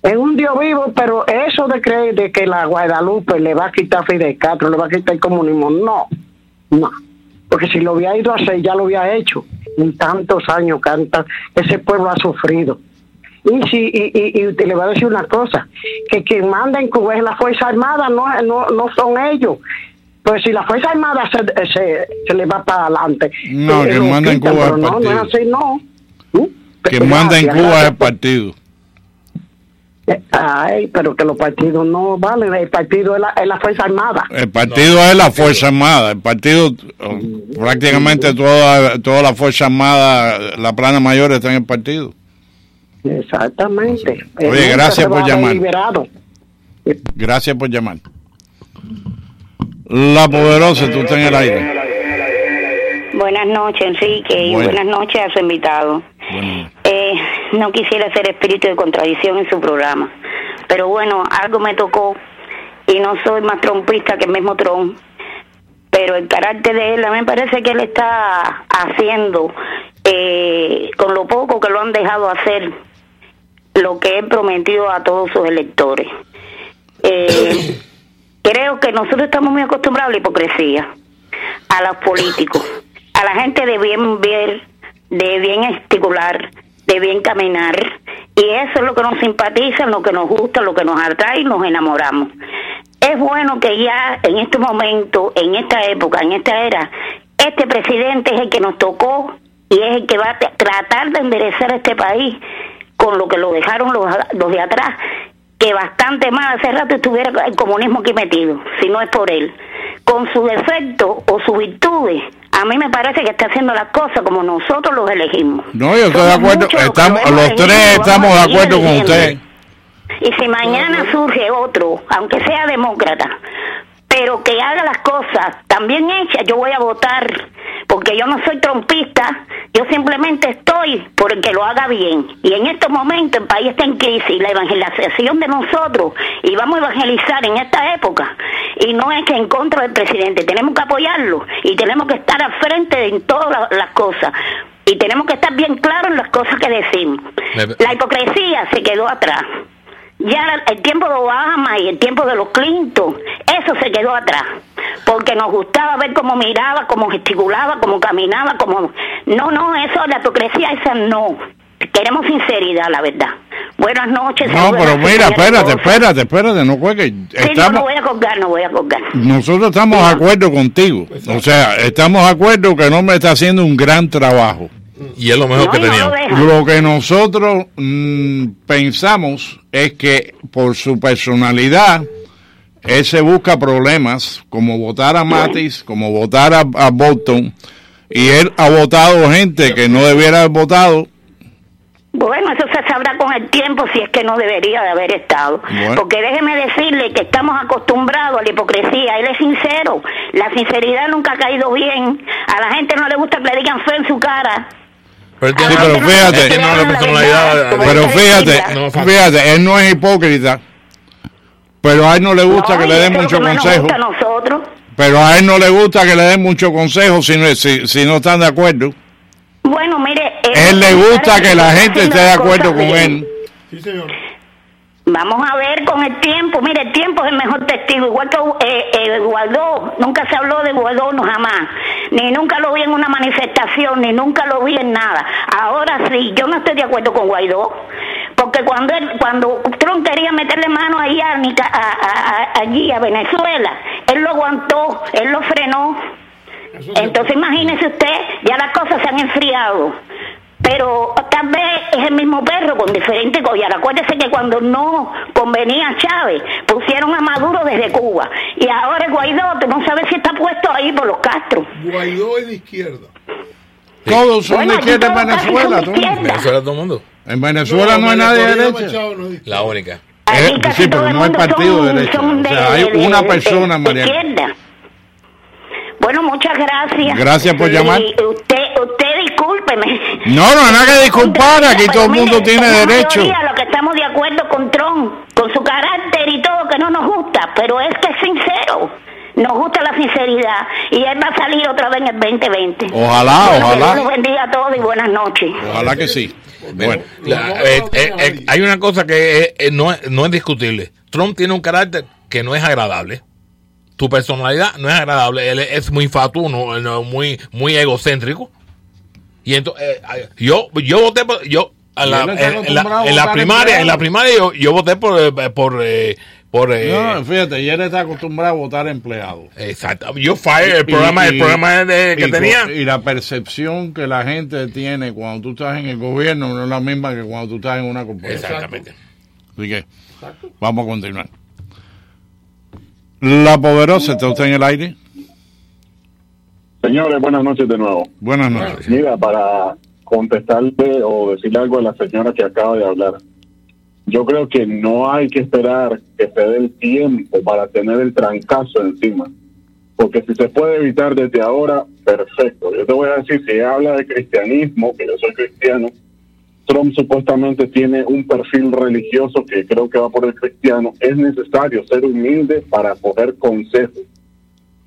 M: Es un Dios vivo, pero eso de creer de que la Guadalupe le va a quitar Fidel Castro, le va a quitar el comunismo, no, no. Porque si lo había ido a hacer, ya lo había hecho. En tantos años canta, ese pueblo ha sufrido. Y, si, y, y, y le voy a decir una cosa, que quien manda en Cuba es la Fuerza Armada, no, no, no son ellos. Pues si la Fuerza Armada se, se, se le va para adelante.
D: No,
M: eh,
D: quien
M: lo
D: manda en Cuba el
M: no, no es
D: partido.
M: así, no.
D: Quien manda en
M: Gracias,
D: Cuba es el partido.
M: Eh, Ay, pero que los partidos no valen, el partido es la, es la Fuerza Armada.
D: El partido es la Fuerza Armada. El partido, oh, prácticamente toda, toda la Fuerza Armada, la plana mayor está en el partido.
M: Exactamente.
D: Oye,
M: Eh,
D: gracias por llamar.
M: liberado.
D: Gracias por llamar. La poderosa, tú estás en el aire.
N: Buenas noches, Enrique, y
D: Buenas.
N: buenas noches a su invitado. Eh, no quisiera ser espíritu de contradicción en su programa, pero bueno, algo me tocó y no soy más trompista que el mismo Trump, pero el carácter de él, a mí me parece que él está haciendo, eh, con lo poco que lo han dejado hacer, lo que él prometió a todos sus electores. Eh, creo que nosotros estamos muy acostumbrados a la hipocresía, a los políticos, a la gente de bien ver, de bien esticular, de bien caminar, y eso es lo que nos simpatiza, lo que nos gusta, lo que nos atrae y nos enamoramos. Es bueno que ya en este momento, en esta época, en esta era, este presidente es el que nos tocó y es el que va a tratar de enderezar este país con lo que lo dejaron los de atrás, que bastante más hace rato estuviera el comunismo aquí metido, si no es por él. Con su defecto o sus virtudes, a mí me parece que está haciendo las cosas como nosotros los elegimos.
D: No, yo estoy de acuerdo.
N: los
D: Estamos, los tres estamos de acuerdo con
N: eligiendo.
D: usted.
N: Y si mañana surge otro, aunque sea demócrata, pero que haga las cosas también hechas, yo voy a votar, porque yo no soy trompista, yo simplemente estoy por el que lo haga bien. Y en estos momentos el país está en crisis, la evangelización de nosotros, y vamos a evangelizar en esta época, y no es que en contra del presidente, tenemos que apoyarlo y tenemos que estar al frente en todas la- las cosas. Y tenemos que estar bien claros en las cosas que decimos. La hipocresía se quedó atrás. Ya el tiempo de Obama y el tiempo de los Clinton, eso se quedó atrás. Porque nos gustaba ver cómo miraba, cómo gesticulaba, cómo caminaba, cómo... No, no, eso, la hipocresía esa no. Queremos sinceridad, la verdad. Buenas noches.
D: No, pero mira, espérate, espérate, espérate, no cuelgues.
N: Sí, no, no voy a colgar, no voy a colgar.
D: nosotros estamos de acuerdo contigo. O sea, estamos de acuerdo que el hombre está haciendo un gran trabajo.
G: Y es lo mejor que teníamos.
D: Lo que nosotros mm, pensamos es que por su personalidad, él se busca problemas, como votar a Matis, como votar a, a Bolton, y él ha votado gente que no debiera haber votado.
N: Bueno, eso se sabrá con el tiempo si es que no debería de haber estado.
D: Bueno.
N: Porque déjeme decirle que estamos acostumbrados a la hipocresía. Él es sincero. La sinceridad nunca ha caído bien. A la gente no le gusta que le digan feo en su cara.
G: Pero,
D: Sí, pero fíjate,
G: personalidad.
D: pero fíjate,
G: No,
D: fíjate, él no es hipócrita, pero a él no le gusta que le den mucho consejo.
N: gusta a nosotros.
D: Pero a él no le gusta que le den mucho consejo si no, si, si no están de acuerdo.
N: Bueno, mire.
D: Él le gusta que la gente esté de acuerdo con
N: bien.
D: él.
N: Vamos a ver con el tiempo. Mire, el tiempo es el mejor testigo. Igual que eh, eh, Guaidó. Nunca se habló de Guaidó, no jamás. Ni nunca lo vi en una manifestación, ni nunca lo vi en nada. Ahora sí, yo no estoy de acuerdo con Guaidó. Porque cuando él, cuando Trump quería meterle mano ahí a, a- a- a- allí a Venezuela, él lo aguantó, él lo frenó. Entonces imagínese usted, ya las cosas se han enfriado. Pero tal vez es el mismo perro con diferente collar. Acuérdese que cuando no convenía a Chávez, pusieron a Maduro desde Cuba. Y ahora el Guaidó, tú no sabes si está puesto ahí por los Castro.
F: Guaidó es de izquierda.
D: Todos son
N: Bueno,
D: de izquierda en Venezuela.
N: izquierda.
G: Venezuela todo el mundo.
D: En Venezuela no, hay nadie de derecha.
G: La única.
D: Eh, sí, pero no hay partido de derecha. O sea, hay una
N: de-
D: persona,
N: de
D: María.
N: Bueno, muchas gracias.
D: Gracias por
N: Y
D: llamar.
N: usted, usted discúlpeme.
D: No, no hay nada que disculpar. Aquí
N: Pero
D: todo el mundo tiene derecho.
N: mayoría los que estamos de acuerdo con Trump, con su carácter y todo que no nos gusta, pero es que es sincero. Nos gusta la sinceridad y él va a salir otra vez en el 2020.
D: Ojalá,
N: Bueno, que
D: ojalá.
N: Dios bendiga a todos y buenas noches.
D: Ojalá que sí.
G: Bueno, la- eh, eh, eh, hay una cosa que no, es- no es discutible. Trump tiene un carácter que no es agradable. Tu personalidad no es agradable. Él es muy fatuo, no- no, muy, muy egocéntrico. Y entonces, yo, yo voté por. Yo, a la- en, la, en la primaria, en la primaria yo, yo voté por. por, eh, por eh,
D: No, fíjate, y él está acostumbrado a votar empleado.
G: Exacto. Yo fire el programa, el programa de- que
D: y
G: tenía.
D: Y la percepción que la gente tiene cuando tú estás en el gobierno no es la misma que cuando tú estás en una corporación.
G: Exactamente.
D: Así que, vamos a continuar. La poderosa, ¿está usted en el aire?
K: Señores, buenas noches de nuevo.
D: Buenas noches.
K: Mira, para contestarle o decirle algo a la señora que acaba de hablar, yo creo que no hay que esperar que se dé el tiempo para tener el trancazo encima. Porque si se puede evitar desde ahora, perfecto. Yo te voy a decir, si habla de cristianismo, que yo soy cristiano, Trump supuestamente tiene un perfil religioso que creo que va por el cristiano. Es necesario ser humilde para coger consejos.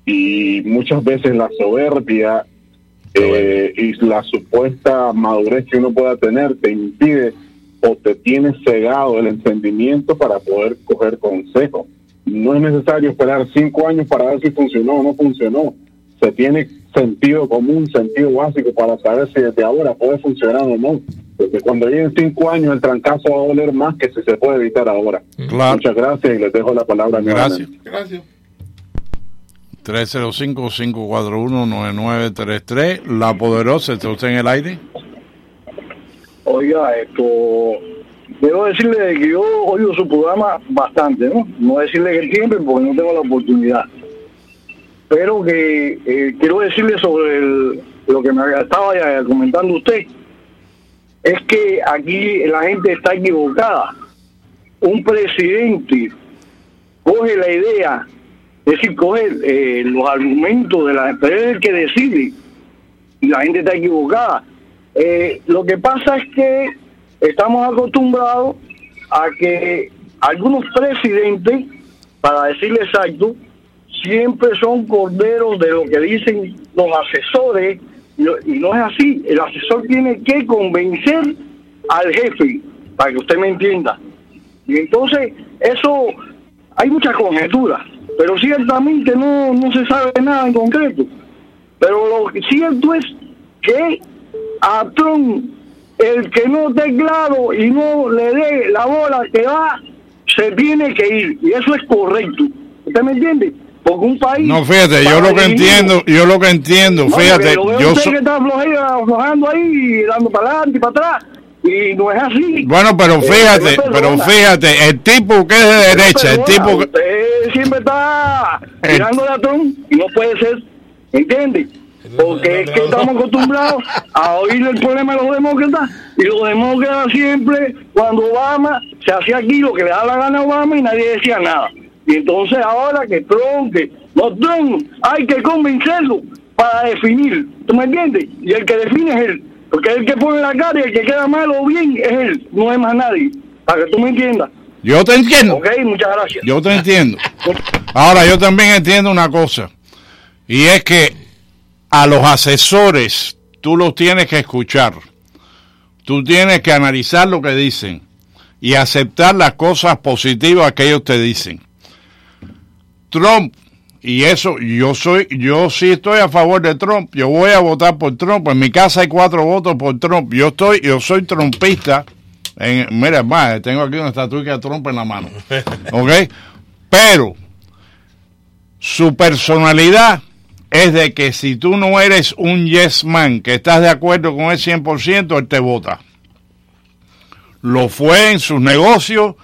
K: Y muchas veces la soberbia eh, y la supuesta madurez que uno pueda tener te impide o te tiene cegado el entendimiento para poder coger consejo. No es necesario esperar cinco años para ver si funcionó o no funcionó. Se tiene sentido común, sentido básico para saber si desde ahora puede funcionar o no. Porque cuando lleguen cinco años el trancazo va a doler más que si se puede evitar ahora.
D: Claro.
K: Muchas gracias y les dejo la palabra.
D: Gracias.
K: nuevamente.
F: Gracias.
D: 305-541-9933. La poderosa, ¿está usted en el aire?
O: Oiga, esto, debo decirle que yo oigo su programa bastante, ¿no? No decirle que siempre porque no tengo la oportunidad. Pero que eh, quiero decirle sobre lo que me estaba comentando usted, es que aquí la gente está equivocada. Un presidente coge la idea, es decir, coge eh, los argumentos de la el que decide y la gente está equivocada. Eh, lo que pasa es que estamos acostumbrados a que algunos presidentes, para decirle exacto, siempre son corderos de lo que dicen los asesores y no- es así. El asesor tiene que convencer al jefe, para que usted me entienda. Y entonces, eso, hay muchas conjeturas, pero ciertamente no, no se sabe nada en concreto. Pero lo cierto es que a Trump, el que no esté claro y no le dé la bola que va, se tiene que ir. Y eso es correcto. ¿Usted me entiende? Porque un país...
D: No, fíjate, yo lo que entiendo, yo lo que entiendo,
O: no,
D: fíjate,
O: lo veo
D: yo
O: usted
D: so-
O: que está aflojando, ahí, dando para adelante y para atrás. Y no es así.
D: Bueno, pero
O: Eh,
D: fíjate, pero fíjate, el tipo que es de derecha, el tipo que...
O: Usted siempre está tirando a Trump y no puede ser. ¿Entiende? Porque es que estamos acostumbrados a oír el problema de los demócratas y los demócratas siempre, cuando Obama se hacía aquí lo que le da la gana a Obama y nadie decía nada. Y entonces ahora que Trump, que no Trump, hay que convencerlo para definir. ¿Tú me entiendes? Y el que define es él. Porque el que pone la cara y el que queda mal o bien es él, no es más nadie. Para que tú me entiendas.
D: Yo te entiendo.
O: Ok, muchas gracias.
D: Yo te entiendo. Ahora, yo también entiendo una cosa. Y es que a los asesores tú los tienes que escuchar. Tú tienes que analizar lo que dicen y aceptar las cosas positivas que ellos te dicen. Trump, y eso, yo soy, yo sí estoy a favor de Trump. Yo voy a votar por Trump. En mi casa hay cuatro votos por Trump. Yo estoy, yo soy trumpista. En, mira, más, tengo aquí una estatuilla de Trump en la mano. ¿Ok? Pero su personalidad es de que si tú no eres un yes man, que estás de acuerdo con él 100%, él te vota. Lo fue en sus negocios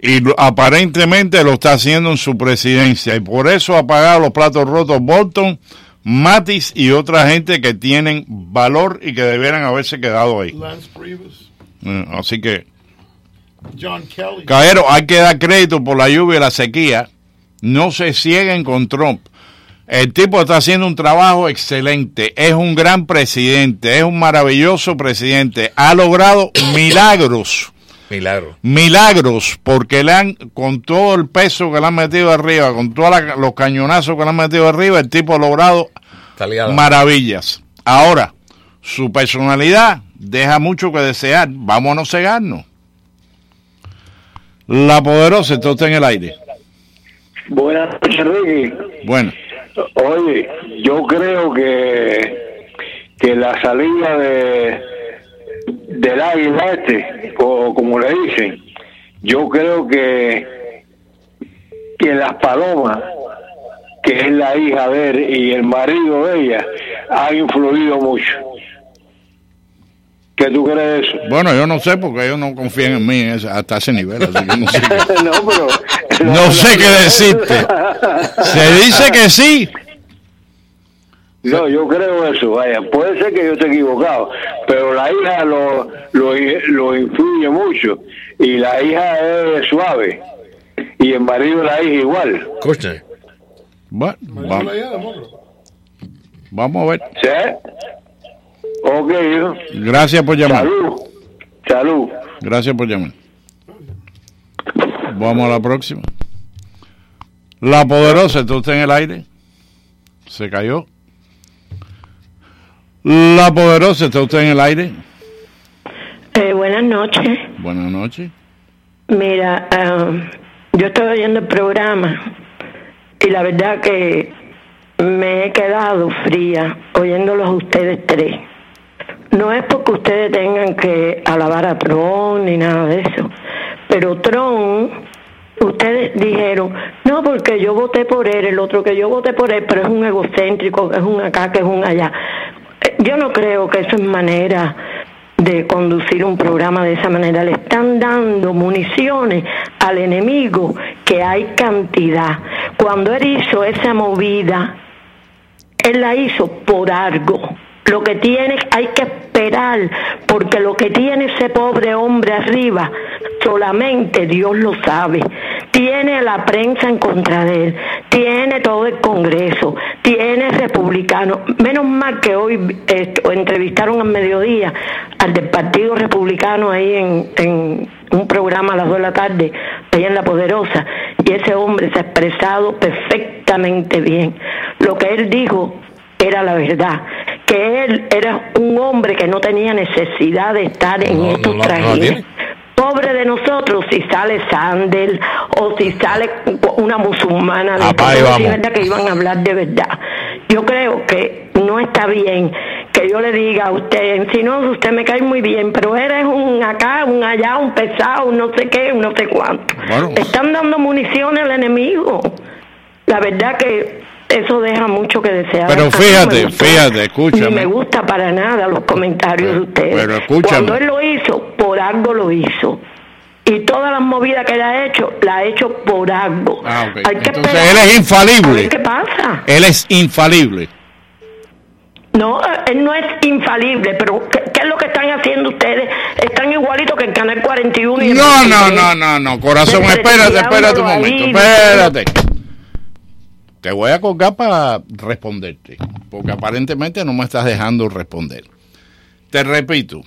D: y aparentemente lo está haciendo en su presidencia. Y por eso ha pagado los platos rotos Bolton, Matis y otra gente que tienen valor y que debieran haberse quedado ahí.
F: Lance Priebus,
D: Eh, Así que
F: John Kelly.
D: Caballero, hay que dar crédito por la lluvia y la sequía. No se cieguen con Trump. El tipo está haciendo un trabajo excelente. Es un gran presidente. Es un maravilloso presidente. Ha logrado milagros.
G: Milagro.
D: Milagros, porque le han, con todo el peso que le han metido arriba, con todos los cañonazos que le han metido arriba, el tipo ha logrado maravillas. Ahora, su personalidad deja mucho que desear. Vamos a no cegarnos. La poderosa está usted en el aire.
O: Buenas noches, Ricky.
D: Bueno,
O: Oye, yo creo que, que la salida de del águila este, o como le dicen, yo creo que, que las palomas, que es la hija de él y el marido de ella, han influido mucho. ¿Qué tú crees de eso?
D: bueno, yo no sé porque ellos no confían en mí hasta ese nivel, así que no sé, qué-
O: no, pero...
D: no sé qué decirte. Se dice que sí.
O: No, yo creo eso, vaya, puede ser que yo esté equivocado, pero la hija lo, lo, lo influye mucho y la hija es suave y el marido la hija igual.
G: Escuche.
D: Bueno, vamos, vamos a ver.
O: ¿Sí? Ok.
D: Gracias por llamar.
O: Salud. Salud.
D: Gracias por llamar. Vamos a la próxima. La poderosa, ¿está usted en el aire? Se cayó. La poderosa, ¿está usted en el aire?
I: Eh, buenas noches.
D: Buenas noches.
I: Mira, ah, yo estoy oyendo el programa y la verdad que me he quedado fría oyéndolos a ustedes tres. No es porque ustedes tengan que alabar a Tron ni nada de eso, pero Tron, ustedes dijeron, no, porque yo voté por él, el otro que yo voté por él, pero es un egocéntrico, que es un acá, que es un allá. Yo no creo que eso es manera de conducir un programa de esa manera. Le están dando municiones al enemigo que hay cantidad. Cuando él hizo esa movida, él la hizo por algo. Lo que tiene hay que esperar, porque lo que tiene ese pobre hombre arriba, solamente Dios lo sabe. Tiene la prensa en contra de él, tiene todo el Congreso, tiene republicanos. Menos mal que hoy entrevistaron al mediodía al del Partido Republicano ahí en, en un programa a las 2 de la tarde, ahí en La Poderosa, y ese hombre se ha expresado perfectamente bien. Lo que él dijo era la verdad, que él era un hombre que no tenía necesidad de estar en
G: No,
I: estos
G: no, tiene.
I: Pobre de nosotros si sale Sandel o si sale una musulmana de verdad que iban a hablar de verdad. Yo creo que no está bien que yo le diga a usted, si no, usted me cae muy bien, pero eres un acá, un allá, un pesado, un no sé qué, un no sé cuánto.
D: Bueno.
I: Están dando municiones al enemigo. La verdad que eso deja mucho que desear.
D: Pero
I: no
D: fíjate, fíjate, escúchame.
I: Ni me gusta para nada los comentarios de ustedes.
D: pero escúchame.
I: Cuando él lo hizo, por algo lo hizo. Y todas las movidas que él ha hecho, la ha hecho por algo.
D: Ah, ok.
I: Hay que
D: Entonces
I: esperar
D: él es infalible.
I: ¿Qué pasa?
D: Él es infalible.
I: No, él no es infalible, pero ¿qué, qué es lo que están haciendo ustedes? Están igualitos que el Canal 41 y el
D: No, no,
I: 23.
D: no, no, no, corazón, espérate, espérate un momento, espérate. Te voy a colgar para responderte, porque aparentemente no me estás dejando responder. Te repito,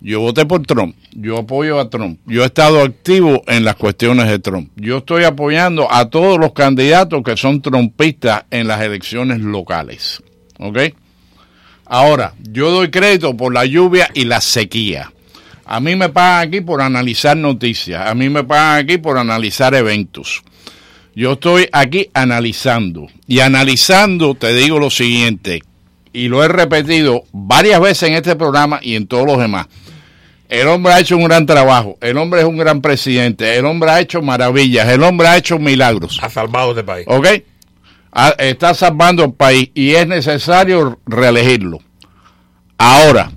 D: yo voté por Trump, yo apoyo a Trump, yo he estado activo en las cuestiones de Trump, yo estoy apoyando a todos los candidatos que son trumpistas en las elecciones locales, ¿ok? Ahora, yo doy crédito por la lluvia y la sequía. A mí me pagan aquí por analizar noticias, a mí me pagan aquí por analizar eventos. Yo estoy aquí analizando y analizando te digo lo siguiente, y lo he repetido varias veces en este programa y en todos los demás. El hombre ha hecho un gran trabajo, el hombre es un gran presidente, el hombre ha hecho maravillas, el hombre ha hecho milagros.
G: Ha salvado este país.
D: ¿Ok? Está salvando el país y es necesario reelegirlo. Ahora,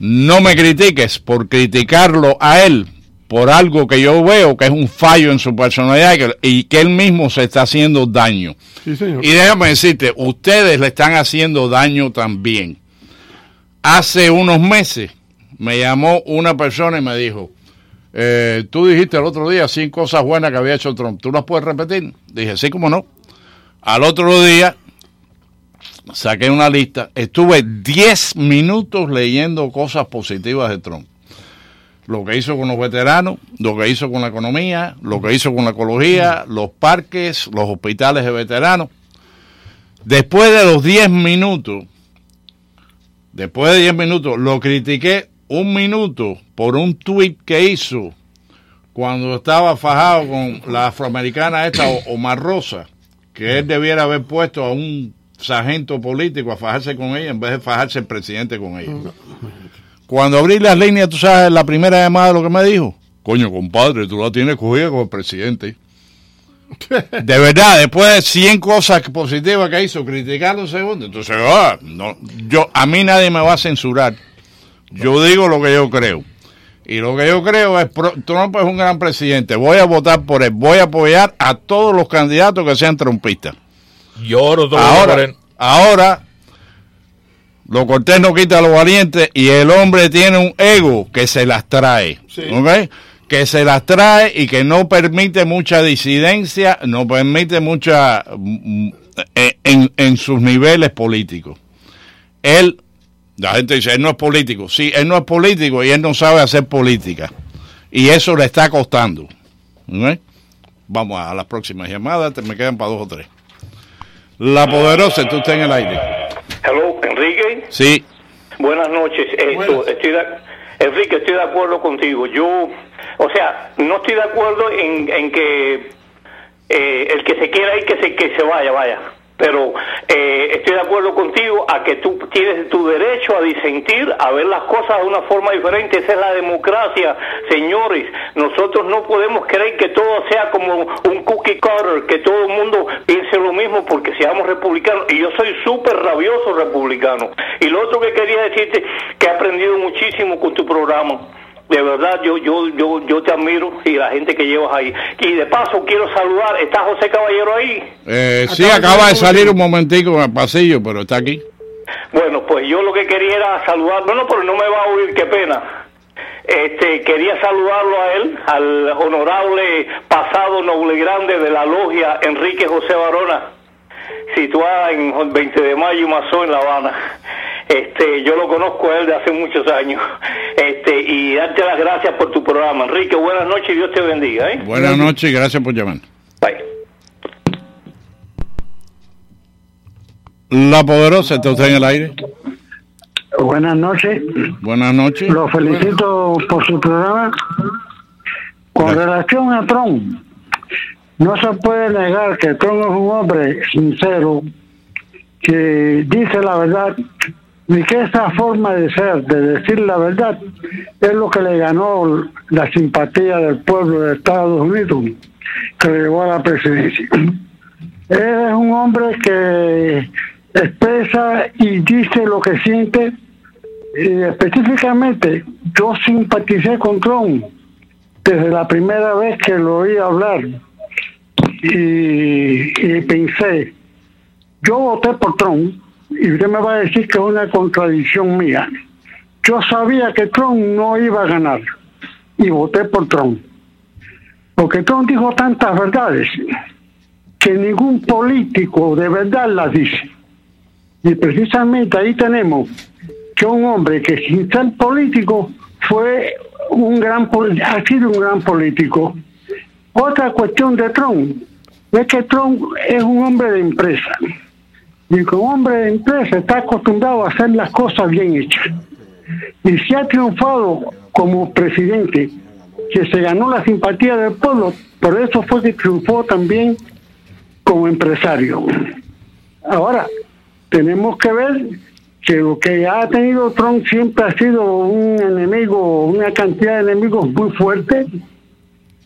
D: no me critiques por criticarlo a él por algo que yo veo que es un fallo en su personalidad y que, y que él mismo se está haciendo daño.
F: Sí, señor.
D: Y déjame decirte, ustedes le están haciendo daño también. Hace unos meses me llamó una persona y me dijo, eh, tú dijiste el otro día cinco cosas buenas que había hecho Trump, ¿tú las puedes repetir? Dije, sí, como no. Al otro día saqué una lista, estuve 10 minutos leyendo cosas positivas de Trump. Lo que hizo con los veteranos, lo que hizo con la economía, lo que hizo con la ecología, los parques, los hospitales de veteranos. Después de los 10 minutos, Después de 10 minutos, lo critiqué un minuto por un tweet que hizo cuando estaba fajado con la afroamericana esta Omar Rosa, que él debiera haber puesto a un sargento político a fajarse con ella en vez de fajarse el presidente con ella. Cuando abrí las líneas, tú sabes, la primera llamada lo que me dijo. Coño, compadre, tú la tienes cogida con el presidente. De verdad, después de 100 cosas positivas que hizo, criticarlo un segundo. Entonces, ah, no, yo, a mí nadie me va a censurar. Yo digo lo que yo creo. Y lo que yo creo es, Trump es un gran presidente. Voy a votar por él. Voy a apoyar a todos los candidatos que sean trumpistas.
G: Por
D: Ahora, ahora, lo cortés no quita lo valiente y el hombre tiene un ego que se las trae. ¿ok? Que se las trae y que no permite mucha disidencia, no permite mucha mm, eh, en, en sus niveles políticos. Él, la gente dice, él no es político. Sí, él no es político y él no sabe hacer política. Y eso le está costando. ¿ok? Vamos a las próximas llamadas, te- me quedan para dos o tres. La poderosa, tú estás en el aire.
P: Hello.
D: Sí,
P: Buenas noches. Esto, estoy de- Enrique, estoy de acuerdo contigo. Yo, o sea, no estoy de acuerdo en, en que eh, el que se quiera ir, que se, que se vaya, vaya. Pero eh, estoy de acuerdo contigo a que tú tienes tu derecho a disentir, a ver las cosas de una forma diferente. Esa es la democracia, señores. Nosotros no podemos creer que todo sea como un cookie cutter, que todo el mundo piense lo mismo porque seamos republicanos. Y yo soy súper rabioso republicano. Y lo otro que quería decirte, que he aprendido muchísimo con tu programa. De verdad, yo, yo, yo, yo te admiro y la gente que llevas ahí. Y de paso quiero saludar, ¿está José Caballero ahí?
D: eh, sí, acaba de salir un momentico en el pasillo, pero está aquí.
P: Bueno, pues yo lo que quería era saludar, no, no, pero no me va a oír, qué pena. Este, quería saludarlo a él, al honorable pasado noble grande de la logia Enrique José Barona, situada en 20 de mayo, Mazó, en La Habana. Este, yo lo conozco a él de hace muchos años. Este, y darte las gracias por tu programa. Enrique, buenas noches y Dios te bendiga, ¿eh?
D: Buenas noches y gracias por llamar.
P: Bye.
D: La poderosa, está usted en el aire.
M: Buenas noches.
D: Buenas noches.
M: Lo felicito por su programa. Con relación a Trump, no se puede negar que Trump es un hombre sincero, que dice la verdad, y que esa forma de ser, de decir la verdad, es lo que le ganó la simpatía del pueblo de Estados Unidos, que le llevó a la presidencia. Él es un hombre que expresa y dice lo que siente y específicamente, yo simpaticé con Trump desde la primera vez que lo oí hablar. Y pensé, yo voté por Trump y usted me va a decir que es una contradicción mía. Yo sabía que Trump no iba a ganar y voté por Trump. Porque Trump dijo tantas verdades que ningún político de verdad las dice. Y precisamente ahí tenemos que un hombre que sin ser político fue un gran ha sido un gran político. Otra cuestión de Trump es que Trump es un hombre de empresa. Y como hombre de empresa está acostumbrado a hacer las cosas bien hechas. Y si ha triunfado como presidente, que se ganó la simpatía del pueblo, por eso fue que triunfó también como empresario. Ahora, tenemos que ver que lo que ha tenido Trump siempre ha sido un enemigo, una cantidad de enemigos muy fuerte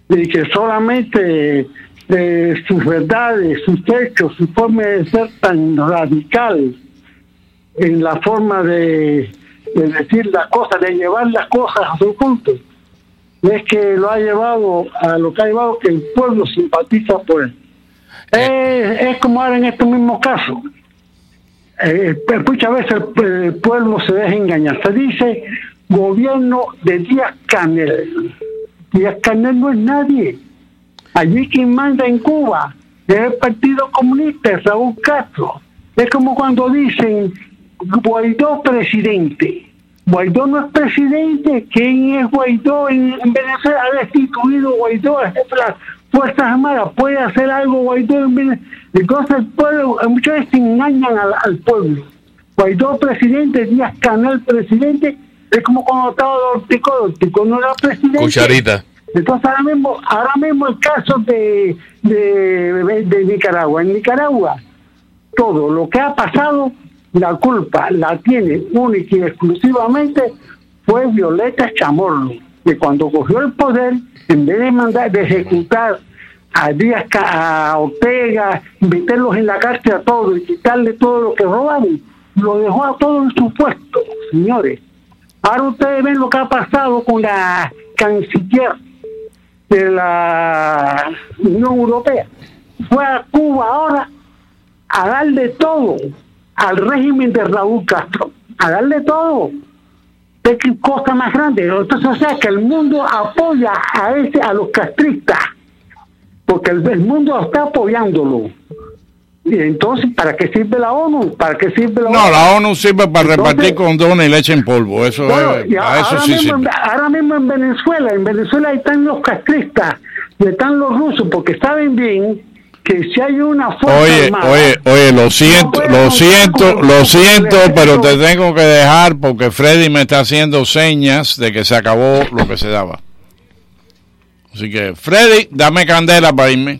M: y que solamente eh, sus verdades, sus hechos, su forma de ser tan radical en la forma de, de decir las cosas, de llevar las cosas a su punto, es que lo ha llevado a lo que ha llevado que el pueblo simpatiza por él. Es, es como ahora en estos mismos casos. Eh, pues muchas veces el, el pueblo se deja engañar. Se dice gobierno de Díaz Canel. Díaz Canel no es nadie. Allí quien manda en Cuba es el Partido Comunista, Raúl Castro. Es como cuando dicen Guaidó presidente. Guaidó no es presidente. ¿Quién es Guaidó en, en Venezuela? Ha destituido Guaidó, de las Fuerzas Armadas. ¿Puede hacer algo Guaidó en Venezuela? Entonces el pueblo, muchas veces engañan al, pueblo. Guaidó presidente, Díaz Canal presidente, es como cuando estaba Dortico no era presidente.
G: Cucharita.
M: Entonces ahora mismo, ahora mismo el caso de, de, de Nicaragua. En Nicaragua, todo lo que ha pasado, la culpa la tiene única y exclusivamente fue Violeta Chamorro, que cuando cogió el poder, en vez de mandar, de ejecutar a Díaz a Ortega, meterlos en la cárcel a todos y quitarle todo lo que robaron, lo dejó a todos en su puesto, señores. Ahora ustedes ven lo que ha pasado con la canciller de la Unión Europea. Fue a Cuba ahora a darle todo al régimen de Raúl Castro, a darle todo. ¿De qué cosa más grande? Entonces, o sea, que el mundo apoya a ese, a los castristas, porque el, el mundo está apoyándolo. Y entonces, ¿para qué sirve la ONU? ¿Para qué sirve la
D: No,
M: ONU?
D: la ONU sirve para
M: Entonces-
D: repartir condones y leche en polvo. Eso
M: Bueno,
D: es, a eso
M: ahora,
D: sí
M: mismo,
D: sirve.
M: en- ahora mismo en Venezuela, en Venezuela ahí están los castristas y están los rusos, porque saben bien que si hay una fuerza
D: Oye, oye, oye, lo siento,
M: puede
D: lo siento,
M: con-
D: lo siento, pero te tengo que dejar porque Freddy me está haciendo señas de que se acabó lo que se daba. Así que, Freddy, dame candela para irme.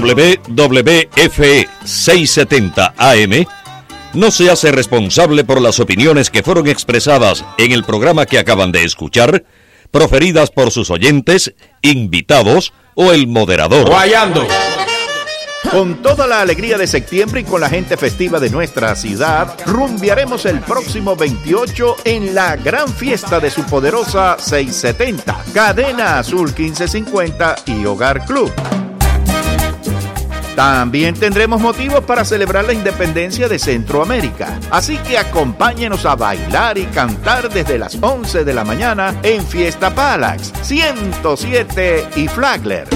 Q: WWFE 670 AM no se hace responsable por las opiniones que fueron expresadas en el programa que acaban de escuchar, proferidas por sus oyentes, invitados o el moderador.
A: Guayando. Con toda la alegría de septiembre y con la gente festiva de nuestra ciudad, rumbiaremos el próximo 28 en la gran fiesta de su poderosa 670, Cadena Azul 1550 y Hogar Club. También tendremos motivos para celebrar la independencia de Centroamérica. Así que acompáñenos a bailar y cantar desde las 11 de la mañana en Fiesta Palax 107 y Flagler.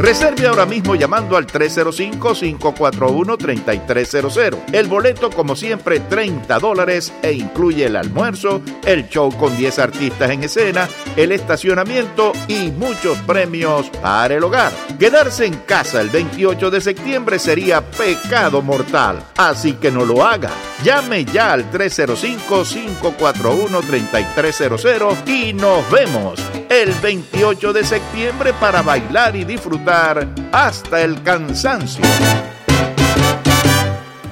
A: Reserve ahora mismo llamando al 305-541-3300. El boleto, como siempre, 30 dólares e incluye el almuerzo, el show con 10 artistas en escena, el estacionamiento y muchos premios para el hogar. Quedarse en casa el 28 de septiembre sería pecado mortal, así que no lo haga. Llame ya al 305-541-3300 y nos vemos el 28 de septiembre para bailar y disfrutar hasta el cansancio.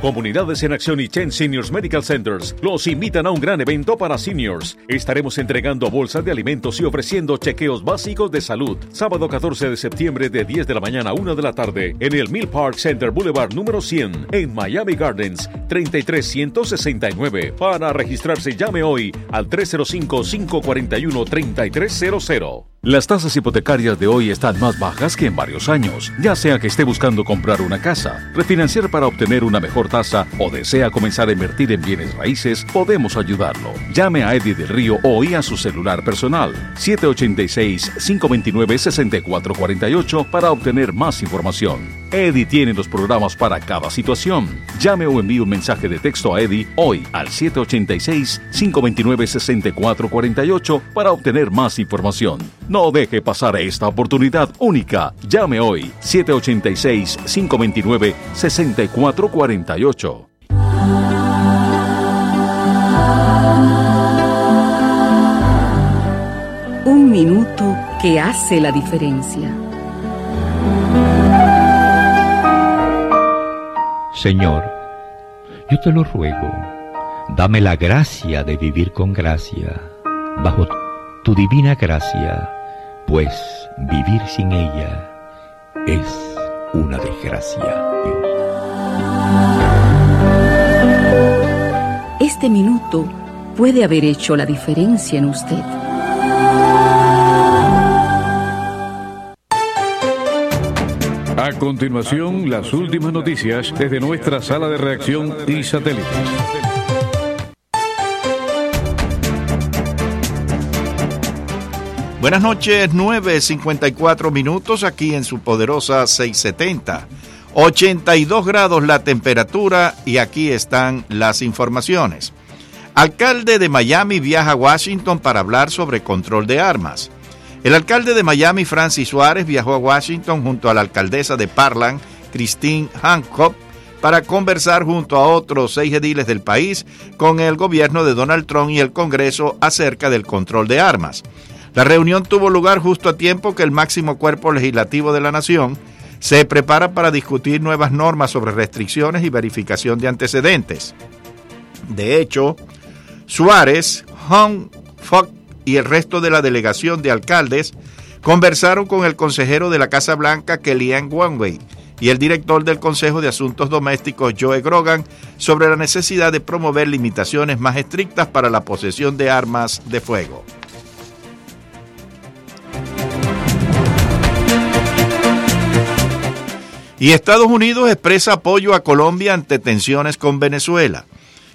B: Comunidades en Acción y Chen Seniors Medical Centers los invitan a un gran evento para seniors. Estaremos entregando bolsas de alimentos y ofreciendo chequeos básicos de salud. Sábado 14 de septiembre de 10 de la mañana a 1 de la tarde en el Mill Park Center Boulevard número 100 en Miami Gardens 33169. Para registrarse llame hoy al 305-541-3300. Las tasas hipotecarias de hoy están más bajas que en varios años, ya sea que esté buscando comprar una casa, refinanciar para obtener una mejor tasa o desea comenzar a invertir en bienes raíces, podemos ayudarlo. Llame a Eddie del Río hoy a su celular personal 786-529-6448 para obtener más información. Eddie tiene los programas para cada situación. Llame o envíe un mensaje de texto a Eddie hoy al 786-529-6448 para obtener más información. No deje pasar esta oportunidad única. Llame hoy 786-529-6448.
R: Un minuto que hace la diferencia.
S: Señor, yo te lo ruego, dame la gracia de vivir con gracia, bajo tu divina gracia, pues vivir sin ella es una desgracia.
R: Este minuto puede haber hecho la diferencia en usted.
B: Continuación, las últimas noticias desde nuestra sala de reacción y satélites.
A: Buenas noches, 9.54 minutos aquí en su poderosa 670. 82 grados la temperatura y aquí están las informaciones. Alcalde de Miami viaja a Washington para hablar sobre control de armas. El alcalde de Miami, Francis Suárez, viajó a Washington junto a la alcaldesa de Parlan, Christine Hancock, para conversar junto a otros seis ediles del país con el gobierno de Donald Trump y el Congreso acerca del control de armas. La reunión tuvo lugar justo a tiempo que el máximo cuerpo legislativo de la nación se prepara para discutir nuevas normas sobre restricciones y verificación de antecedentes. De hecho, Suárez, Hong y el resto de la delegación de alcaldes conversaron con el consejero de la Casa Blanca, Kellyanne Conway, y el director del Consejo de Asuntos Domésticos, Joe Grogan, sobre la necesidad de promover limitaciones más estrictas para la posesión de armas de fuego. Y Estados Unidos expresa apoyo a Colombia ante tensiones con Venezuela.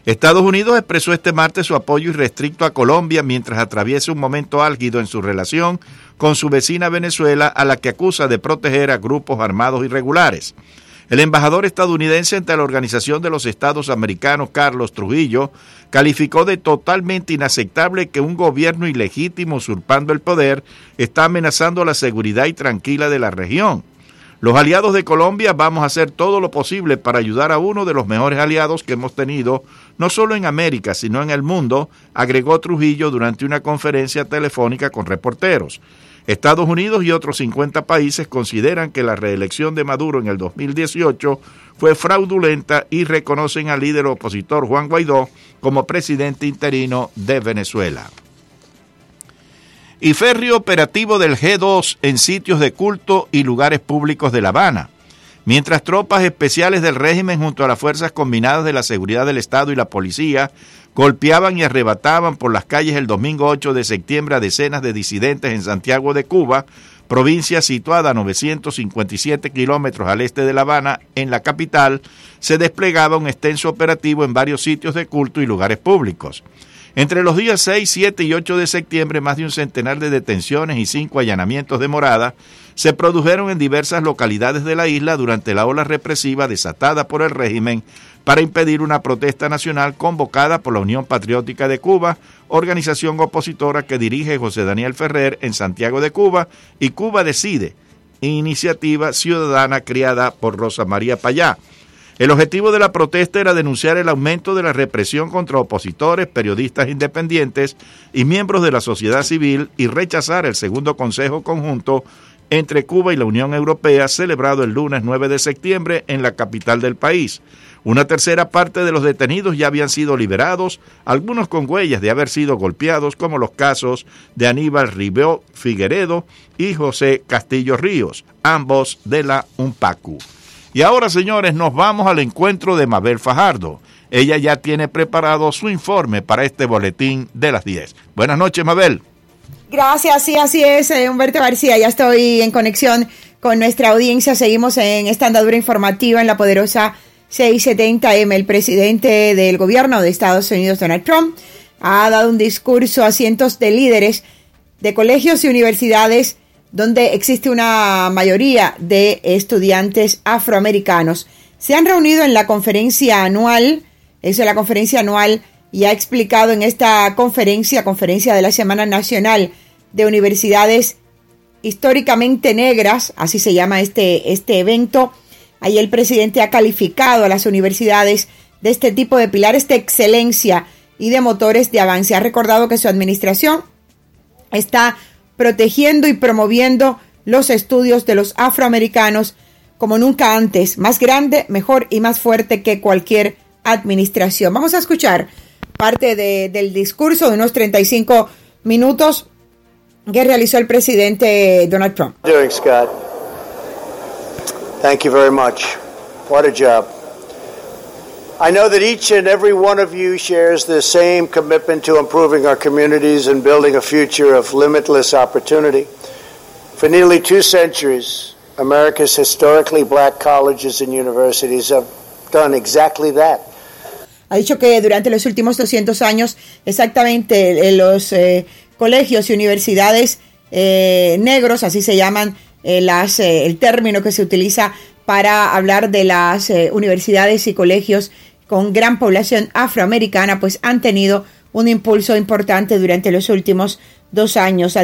A: Estados Unidos expresó este martes su apoyo irrestricto a Colombia mientras atraviesa un momento álgido en su relación con su vecina Venezuela a la que acusa de proteger a grupos armados irregulares. El embajador estadounidense ante la Organización de los Estados Americanos, Carlos Trujillo, calificó de totalmente inaceptable que un gobierno ilegítimo usurpando el poder está amenazando la seguridad y tranquila de la región. Los aliados de Colombia vamos a hacer todo lo posible para ayudar a uno de los mejores aliados que hemos tenido, no solo en América, sino en el mundo, agregó Trujillo durante una conferencia telefónica con reporteros. Estados Unidos y otros 50 países consideran que la reelección de Maduro en el 2018 fue fraudulenta y reconocen al líder opositor Juan Guaidó como presidente interino de Venezuela y ferry operativo del G2 en sitios de culto y lugares públicos de La Habana. Mientras tropas especiales del régimen junto a las fuerzas combinadas de la seguridad del Estado y la policía golpeaban y arrebataban por las calles el domingo 8 de septiembre a decenas de disidentes en Santiago de Cuba, provincia situada a 957 kilómetros al este de La Habana, en la capital, se desplegaba un extenso operativo en varios sitios de culto y lugares públicos. Entre los días 6, 7 y 8 de septiembre, más de un centenar de detenciones y cinco allanamientos de morada se produjeron en diversas localidades de la isla durante la ola represiva desatada por el régimen para impedir una protesta nacional convocada por la Unión Patriótica de Cuba, organización opositora que dirige José Daniel Ferrer en Santiago de Cuba, y Cuba Decide, iniciativa ciudadana criada por Rosa María Payá. El objetivo de la protesta era denunciar el aumento de la represión contra opositores, periodistas independientes y miembros de la sociedad civil y rechazar el segundo Consejo Conjunto entre Cuba y la Unión Europea celebrado el lunes 9 de septiembre en la capital del país. Una tercera parte de los detenidos ya habían sido liberados, algunos con huellas de haber sido golpeados, como los casos de Aníbal Ribeo Figueredo y José Castillo Ríos, ambos de la UNPACU. Y ahora, señores, nos vamos al encuentro de Mabel Fajardo. Ella ya tiene preparado su informe para este boletín de las 10. Buenas noches, Mabel.
T: Gracias, sí, así es, eh, Humberto García. Ya estoy en conexión con nuestra audiencia. Seguimos en esta andadura informativa en la poderosa 670M. El presidente del gobierno de Estados Unidos, Donald Trump, ha dado un discurso a cientos de líderes de colegios y universidades donde existe una mayoría de estudiantes afroamericanos. Se han reunido en la conferencia anual, es la conferencia anual, y ha explicado en esta conferencia, conferencia de la Semana Nacional de Universidades Históricamente Negras, así se llama este, este evento. Ahí el presidente ha calificado a las universidades de este tipo de pilares de excelencia y de motores de avance. Ha recordado que su administración está protegiendo y promoviendo los estudios de los afroamericanos como nunca antes, más grande, mejor y más fuerte que cualquier administración. Vamos a escuchar parte de, del discurso de unos 35 minutos que realizó el presidente Donald Trump.
U: Scott. Thank you very much. What a job. I know that each and every one of you shares the same commitment to improving our communities and building a future of limitless opportunity. For nearly two centuries, America's historically black colleges and universities have done exactly that.
T: Ha dicho que durante los últimos 200 años, exactamente los eh, colegios y universidades eh, negros, así se llaman eh, las, eh, el término que se utiliza para hablar de las eh, universidades y colegios con gran población afroamericana, pues han tenido un impulso importante durante los últimos dos años.